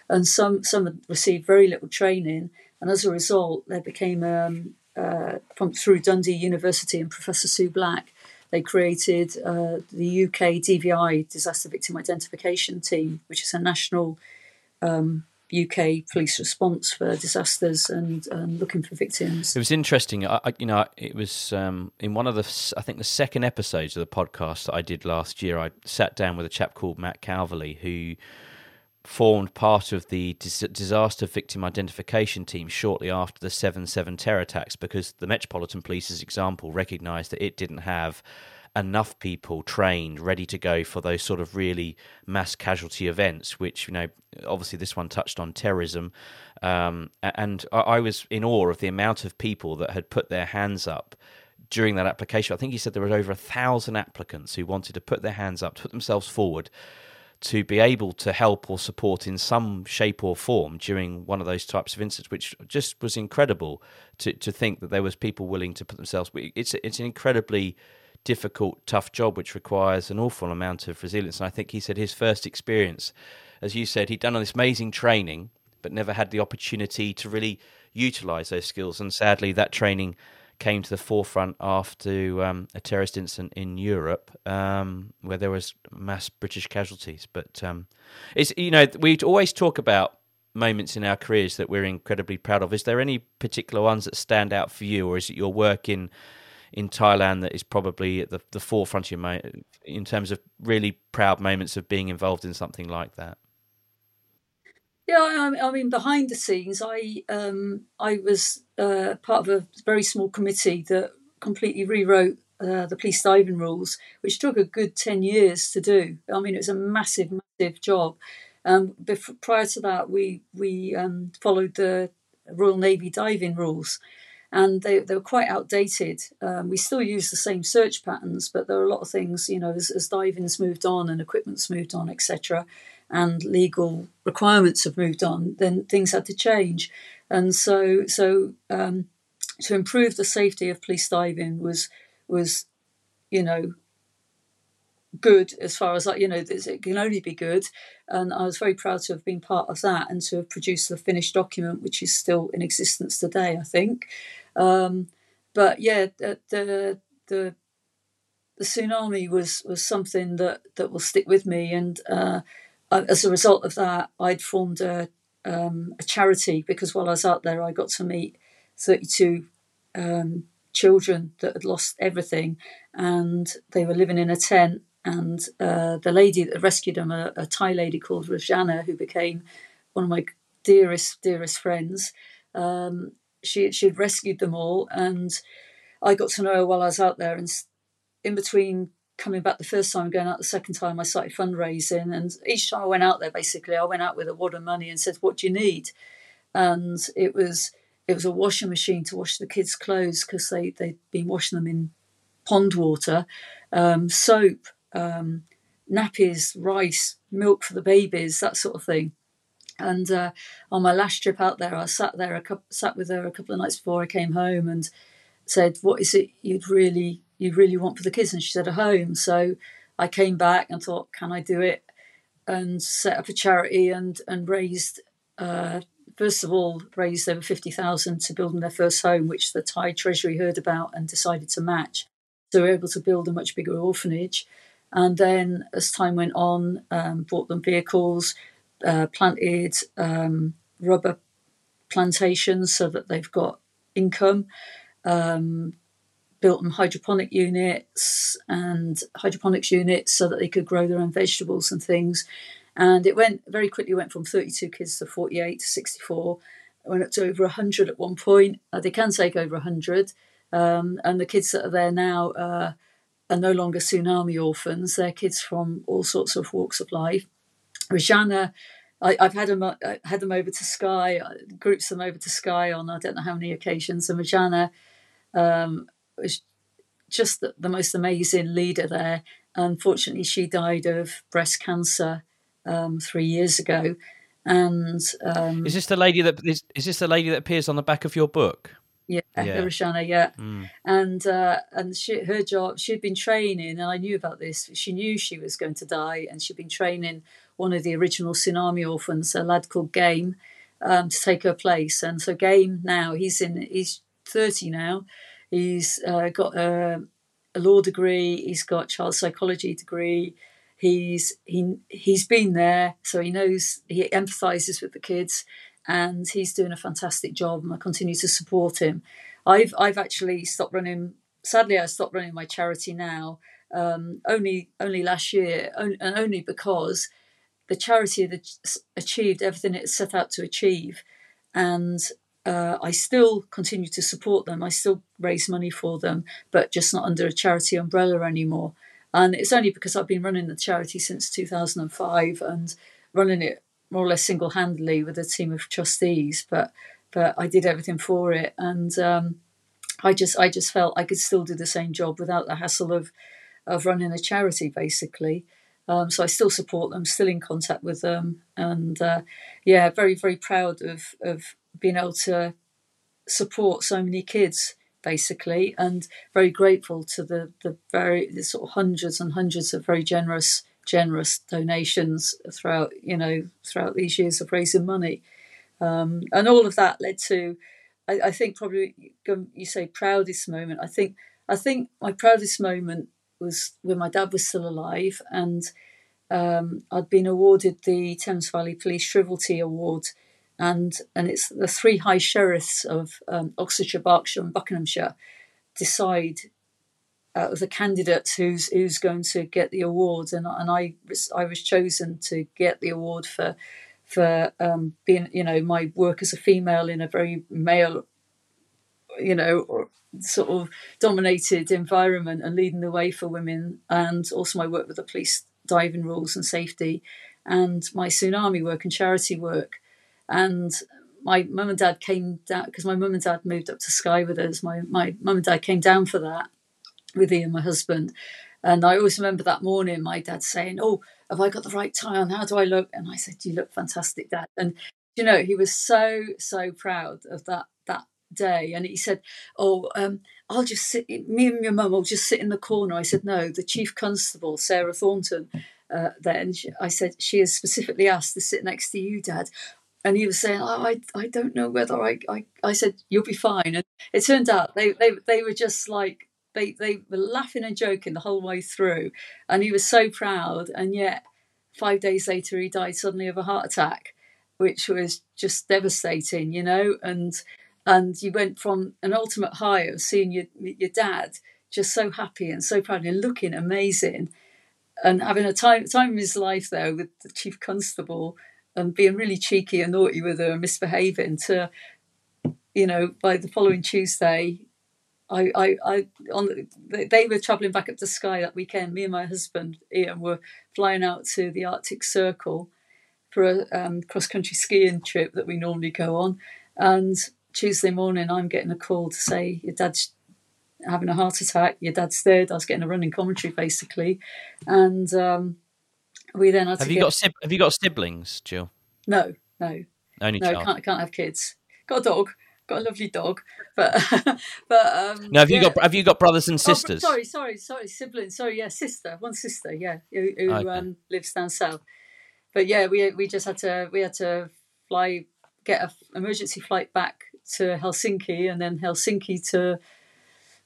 and some some had received very little training, and as a result, there became um, uh, from through Dundee University and Professor Sue Black, they created uh, the UK DVI Disaster Victim Identification Team, which is a national um, UK police response for disasters and, and looking for victims. It was interesting. I, I you know, it was um, in one of the, I think the second episodes of the podcast that I did last year. I sat down with a chap called Matt Calverley who formed part of the dis- disaster victim identification team shortly after the 7-7 terror attacks because the Metropolitan Police's example recognised that it didn't have enough people trained, ready to go for those sort of really mass casualty events, which, you know, obviously this one touched on terrorism. Um, and I was in awe of the amount of people that had put their hands up during that application. I think he said there were over a thousand applicants who wanted to put their hands up, to put themselves forward to be able to help or support in some shape or form during one of those types of incidents, which just was incredible to, to think that there was people willing to put themselves. It's it's an incredibly difficult, tough job, which requires an awful amount of resilience. And I think he said his first experience, as you said, he'd done all this amazing training, but never had the opportunity to really utilize those skills. And sadly, that training came to the forefront after um, a terrorist incident in Europe, um, where there was mass British casualties. But um, it's you know we always talk about moments in our careers that we're incredibly proud of. Is there any particular ones that stand out for you, or is it your work in in Thailand that is probably at the, the forefront of your in terms of really proud moments of being involved in something like that? Yeah, I, I mean, behind the scenes, I um, I was uh, part of a very small committee that completely rewrote uh, the police diving rules, which took a good ten years to do. I mean, it was a massive, massive job. Um, before, prior to that, we we um, followed the Royal Navy diving rules, and they, they were quite outdated. Um, we still use the same search patterns, but there are a lot of things, you know, as, as diving's moved on and equipment's moved on, etc., and legal requirements have moved on, then things had to change. And so, so um, to improve the safety of police diving was was, you know, good as far as like you know it can only be good and i was very proud to have been part of that and to have produced the finished document which is still in existence today i think um, but yeah, the, the the the tsunami was was something that that will stick with me, and uh, as a result of that, I'd formed a um, a charity because while I was out there, I got to meet thirty two. Um, children that had lost everything and they were living in a tent and uh, the lady that rescued them a, a thai lady called rajana who became one of my dearest dearest friends um, she she'd rescued them all, and I got to know her while I was out there. And in between coming back the first time, going out the second time, I started fundraising. And each time I went out there, basically, I went out with a wad of money and said, "What do you need?" And it was it was a washing machine to wash the kids' clothes because they they'd been washing them in pond water, um, soap, um, nappies, rice, milk for the babies, that sort of thing. And uh, on my last trip out there, I sat there, a couple, sat with her a couple of nights before I came home, and said, "What is it you'd really, you really want for the kids?" And she said, "A home." So I came back and thought, "Can I do it?" And set up a charity and and raised. Uh, first of all, raised over fifty thousand to build them their first home, which the Thai Treasury heard about and decided to match. So we were able to build a much bigger orphanage. And then, as time went on, um, bought them vehicles, uh, planted um, rubber plantations so that they've got income. Um, built them hydroponic units and hydroponics units so that they could grow their own vegetables and things. and it went very quickly. Went from 32 kids to 48 to 64. It went up to over 100 at one point. Uh, they can take over 100, um, and the kids that are there now uh, are no longer tsunami orphans. They're kids from all sorts of walks of life. Rajana I, have had them uh, had them over to Skye, uh, groups them over to Skye on I don't know how many occasions. And Rajana um, was just the, the, most amazing leader there. Unfortunately, she died of breast cancer um, three years ago. And um, is this the lady that is, is this the lady that appears on the back of your book? Yeah, yeah. Rashana, yeah, mm. and uh, and she, her job, she'd been training, and I knew about this. She knew she was going to die, and she'd been training one of the original tsunami orphans, a lad called Game, um, to take her place. And so Game now he's in he's thirty now. He's uh, got a, a, law degree. He's got child psychology degree. He's he he's been there, so he knows he empathises with the kids, and he's doing a fantastic job. And I continue to support him. I've I've actually stopped running. Sadly, I stopped running my charity now. Um, only only last year, and only because the charity had achieved everything it set out to achieve, and uh, I still continue to support them. I still raise money for them, but just not under a charity umbrella anymore. And it's only because I've been running the charity since 2005 and running it more or less single handedly with a team of trustees. But but I did everything for it, and um, I just I just felt I could still do the same job without the hassle of of running a charity, basically. Um, so I still support them, still in contact with them, and uh, yeah, very very proud of of being able to support so many kids basically, and very grateful to the the very the sort of hundreds and hundreds of very generous generous donations throughout you know throughout these years of raising money, um, and all of that led to, I, I think probably you say proudest moment. I think I think my proudest moment was when my dad was still alive, and um, I'd been awarded the Thames Valley Police Shrievalty Award, and and it's the three high sheriffs of um, Oxfordshire, Berkshire, and Buckinghamshire decide of the candidates who's who's going to get the award, and and I I was chosen to get the award for for um, being you know my work as a female in a very male you know sort of dominated environment and leading the way for women, and also my work with the police diving rules and safety, and my tsunami work and charity work. And my mum and dad came down because my mum and dad moved up to Skye with us. My my mum and dad came down for that with Ian, my husband. And I always remember that morning my dad saying, Oh, have I got the right tie on? How do I look? And I said, You look fantastic, Dad. And you know, he was so, so proud of that that day and he said oh um, i'll just sit me and your mum will just sit in the corner i said no the chief constable Sara Thornton uh, then i said she is specifically asked to sit next to you dad and he was saying oh, I, I don't know whether I, I i said you'll be fine. And it turned out they they, they were just like they, they were laughing and joking the whole way through. And he was so proud. And yet five days later he died suddenly of a heart attack which was just devastating you know? And and you went from an ultimate high of seeing your your dad just so happy and so proud and looking amazing, and having a time time of his life there with the chief constable and being really cheeky and naughty with her and misbehaving to, you know, by the following Tuesday. I, I, I, on they were travelling back up to Skye that weekend. Me and my husband Ian were flying out to the Arctic Circle for a um, cross country skiing trip that we normally go on, and Tuesday morning, I'm getting a call to say your dad's having a heart attack. Your dad's dead. I was getting a running commentary basically, and um, we then had have you got have you got siblings, Gill? No, no, only no. Child. Can't can't have kids. Got a dog. Got a lovely dog, but but um, no. Have you yeah. got have you got brothers and Oh, sisters? sorry, sorry, sorry, siblings. Sorry, yeah, sister, one sister, yeah, who, who Okay. um, lives down south. But yeah, we we just had to we had to fly get a f- emergency flight back to Helsinki and then Helsinki to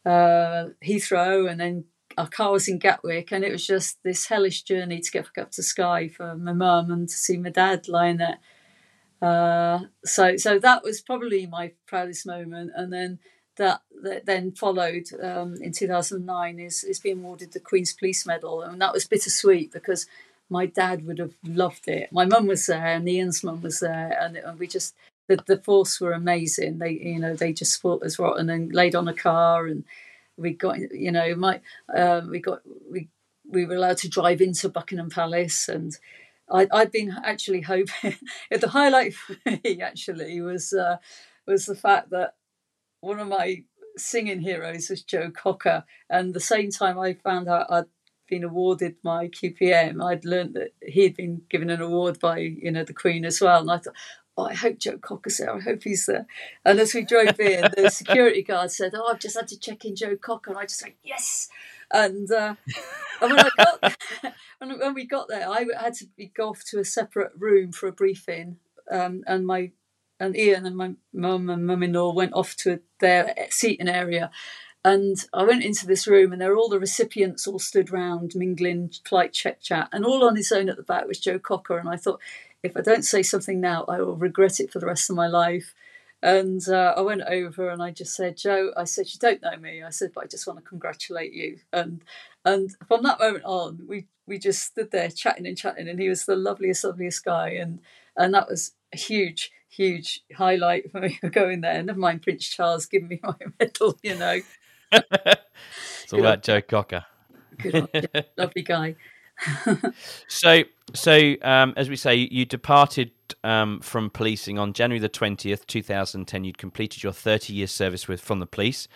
uh, Heathrow and then our car was in Gatwick and it was just this hellish journey to get back up to Skye for my mum and to see my dad lying there. Uh, so so that was probably my proudest moment and then that, that then followed um, in 2009 is, is being awarded the Queen's Police Medal and that was bittersweet because my dad would have loved it. My mum was there, and Ian's mum was there, and, and we just the, the force were amazing. They you know they just fought as rotten and laid on a car, and we got you know my um, we got we we were allowed to drive into Buckingham Palace and. I, I'd been actually hoping the highlight for me actually was uh, was the fact that one of my singing heroes was Joe Cocker, and the same time I found out I'd been awarded my QPM, I'd learned that he'd been given an award by you know the Queen as well, and I thought. Oh, I hope Joe Cocker's there. I hope he's there. And as we drove in, the security guard said, "Oh, I've just had to check in Joe Cocker." And I just went, "Yes!" And, uh, and when I got when we got there, I had to be go off to a separate room for a briefing, um, and my and Ian and my mum and mum-in-law went off to their seating area. And I went into this room, and there were all the recipients all stood round, mingling, flight check chat, and all on his own at the back was Joe Cocker. And I thought, if I don't say something now, I will regret it for the rest of my life. And uh, I went over and I just said, Joe, I said, you don't know me. I said, but I just want to congratulate you. And and from that moment on, we we just stood there chatting and chatting, and he was the loveliest, loveliest guy. And and that was a huge, huge highlight for me going there. Never mind Prince Charles giving me my medal, you know. it's all about Joe Cocker. Good, lovely guy. So, so um, as we say, you departed um, from policing on January the twentieth, two thousand ten. You'd completed your thirty-year service with from the police.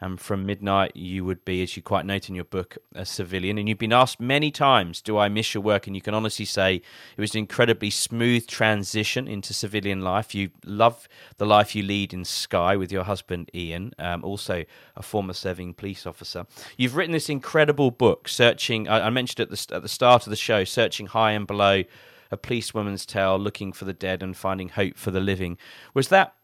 And from midnight, you would be, as you quite note in your book, a civilian. And you've been asked many times, Do I miss your work? And you can honestly say it was an incredibly smooth transition into civilian life. You love the life you lead in Skye with your husband, Ian, um, also a former serving police officer. You've written this incredible book, Searching, I, I mentioned at the, at the start of the show, Searching High and Below, a policewoman's tale, looking for the dead and finding hope for the living. Was that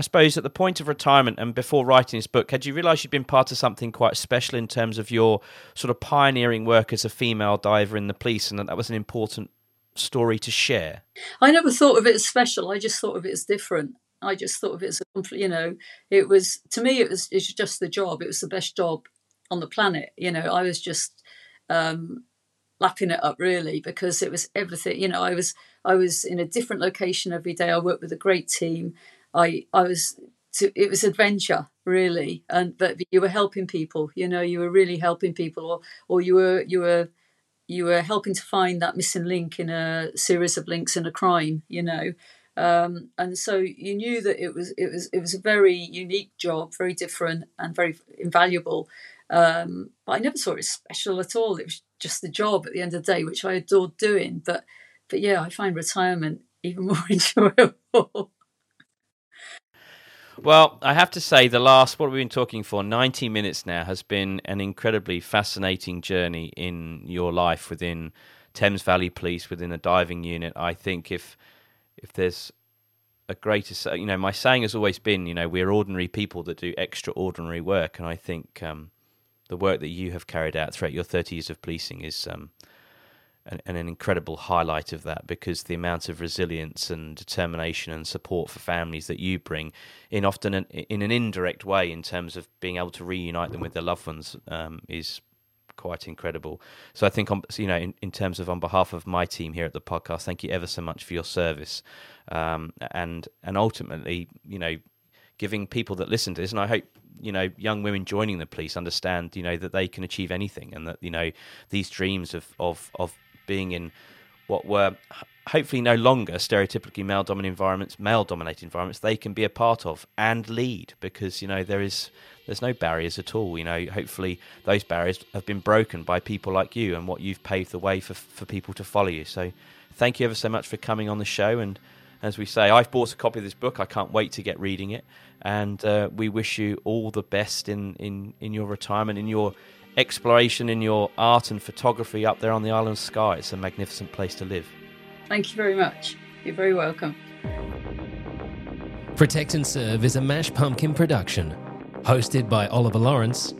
I suppose at the point of retirement and before writing this book, had you realised you'd been part of something quite special in terms of your sort of pioneering work as a female diver in the police, and that that was an important story to share? I never thought of it as special. I just thought of it as different. I just thought of it as a you know, it was to me it was it's just the job. It was the best job on the planet. You know, I was just um, lapping it up really because it was everything. You know, I was I was in a different location every day. I worked with a great team. I I was to, it was adventure really, and but you were helping people. You know, you were really helping people, or or you were you were you were helping to find that missing link in a series of links in a crime. You know. Um, and so you knew that it was it was it was a very unique job, very different and very invaluable. Um, but I never saw it special at all. It was just the job at the end of the day, which I adored doing. But but yeah, I find retirement even more enjoyable. Well, I have to say, the last, what we've been talking for, 90 minutes now, has been an incredibly fascinating journey in your life within Thames Valley Police, within the diving unit. I think if if there's a greater, you know, my saying has always been, you know, we're ordinary people that do extraordinary work. And I think um, the work that you have carried out throughout your 30 years of policing is um, and, an incredible highlight of that because the amount of resilience and determination and support for families that you bring in often an, in an indirect way in terms of being able to reunite them with their loved ones um, is quite incredible. So I think, on, you know, in, in, terms of on behalf of my team here at the podcast, thank you ever so much for your service, um, and and ultimately, you know, giving people that listen to this, and I hope you know young women joining the police understand, you know, that they can achieve anything, and that you know these dreams of of of being in what were hopefully no longer stereotypically male dominated environments, male dominated environments, they can be a part of and lead because, you know, there is there's no barriers at all. You know, hopefully those barriers have been broken by people like you and what you've paved the way for for people to follow you. So thank you ever so much for coming on the show and as we say, I've bought a copy of this book. I can't wait to get reading it. And uh, we wish you all the best in, in, in your retirement, in your exploration in your art and photography up there on the island of Skye. It's a magnificent place to live. Thank you very much. You're very welcome. Protect and Serve is a Mash Pumpkin production, hosted by Oliver Lawrence,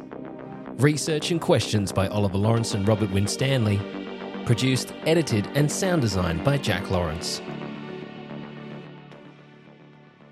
research and questions by Oliver Lawrence and Robert Winstanley, produced, edited, and sound designed by Jack Lawrence.